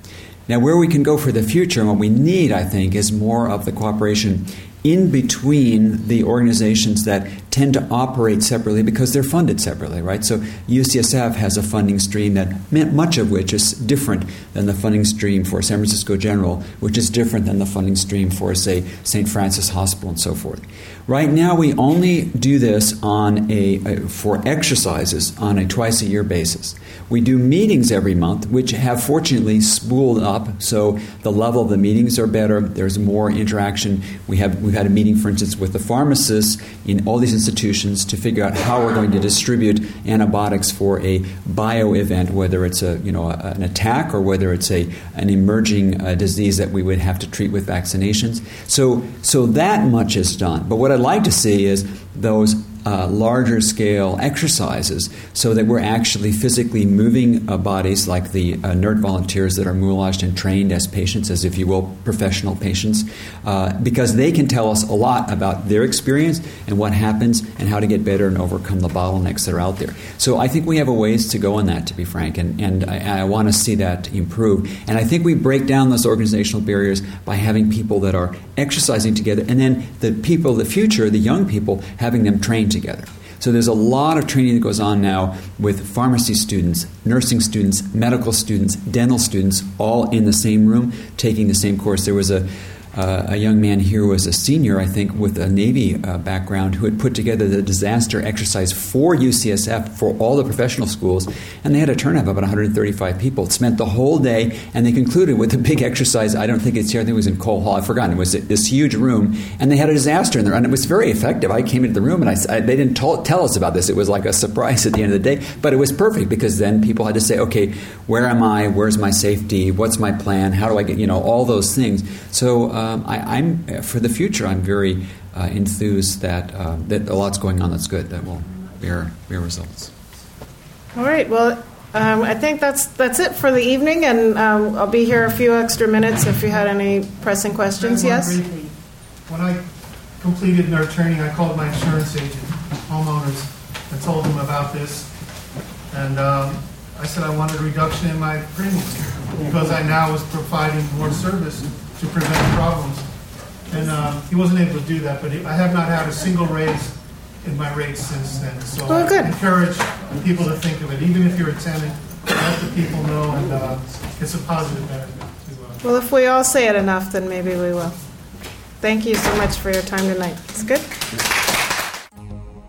S2: Now, where we can go for the future and what we need, I think, is more of the cooperation in between the organizations that tend to operate separately because they're funded separately, right? So UCSF has a funding stream that much of which is different than the funding stream for San Francisco General, which is different than the funding stream for, say, St. Francis Hospital and so forth. Right now, we only do this on a, for exercises on a twice a year basis. We do meetings every month, which have fortunately spooled up, so the level of the meetings are better. There's more interaction. We have we've had a meeting, for instance, with the pharmacists in all these institutions to figure out how we're going to distribute antibiotics for a bio event, whether it's a you know a, an attack or whether it's a an emerging uh, disease that we would have to treat with vaccinations. So so that much is done. But what I'd like to see is those uh, larger scale exercises so that we're actually physically moving uh, bodies like the uh, NERT volunteers that are moulaged and trained as patients, as if you will, professional patients, uh, because they can tell us a lot about their experience and what happens and how to get better and overcome the bottlenecks that are out there. So I think we have a ways to go on that, to be frank, and, and I, I want to see that improve. And I think we break down those organizational barriers by having people that are exercising together and then the people, the future, the young people, having them train together. So there's a lot of training that goes on now with pharmacy students, nursing students, medical students, dental students, all in the same room taking the same course. There was a uh, a young man here was a senior, I think, with a Navy uh, background who had put together the disaster exercise for UCSF for all the professional schools, and they had a turnout of about 135 people. It spent the whole day, and they concluded with a big exercise. I don't think it's here. I think it was in Cole Hall. I've forgotten. It was this huge room, and they had a disaster in there, and it was very effective. I came into the room, and I, I, they didn't t- tell us about this. It was like a surprise at the end of the day, but it was perfect because then people had to say, okay, where am I? Where's my safety? What's my plan? How do I get, you know, all those things. So um, I, am for the future. I'm very uh, enthused that uh, that a lot's going on that's good that will bear bear results.
S3: All right. Well, um, I think that's that's it for the evening, and um, I'll be here a few extra minutes if you had any pressing questions. Yes.
S9: When I completed NERT training, I called my insurance agent, homeowners, and told them about this, and. Um, I said I wanted a reduction in my premiums because I now was providing more service to prevent problems. And uh, he wasn't able to do that, but he, I have not had a single raise in my rates since then. So
S3: oh, good.
S9: I encourage people to think of it, even if you're a tenant, let the people know, and uh, it's a positive benefit. To, uh,
S3: well, if we all say it enough, then maybe we will. Thank you so much for your time tonight. It's good.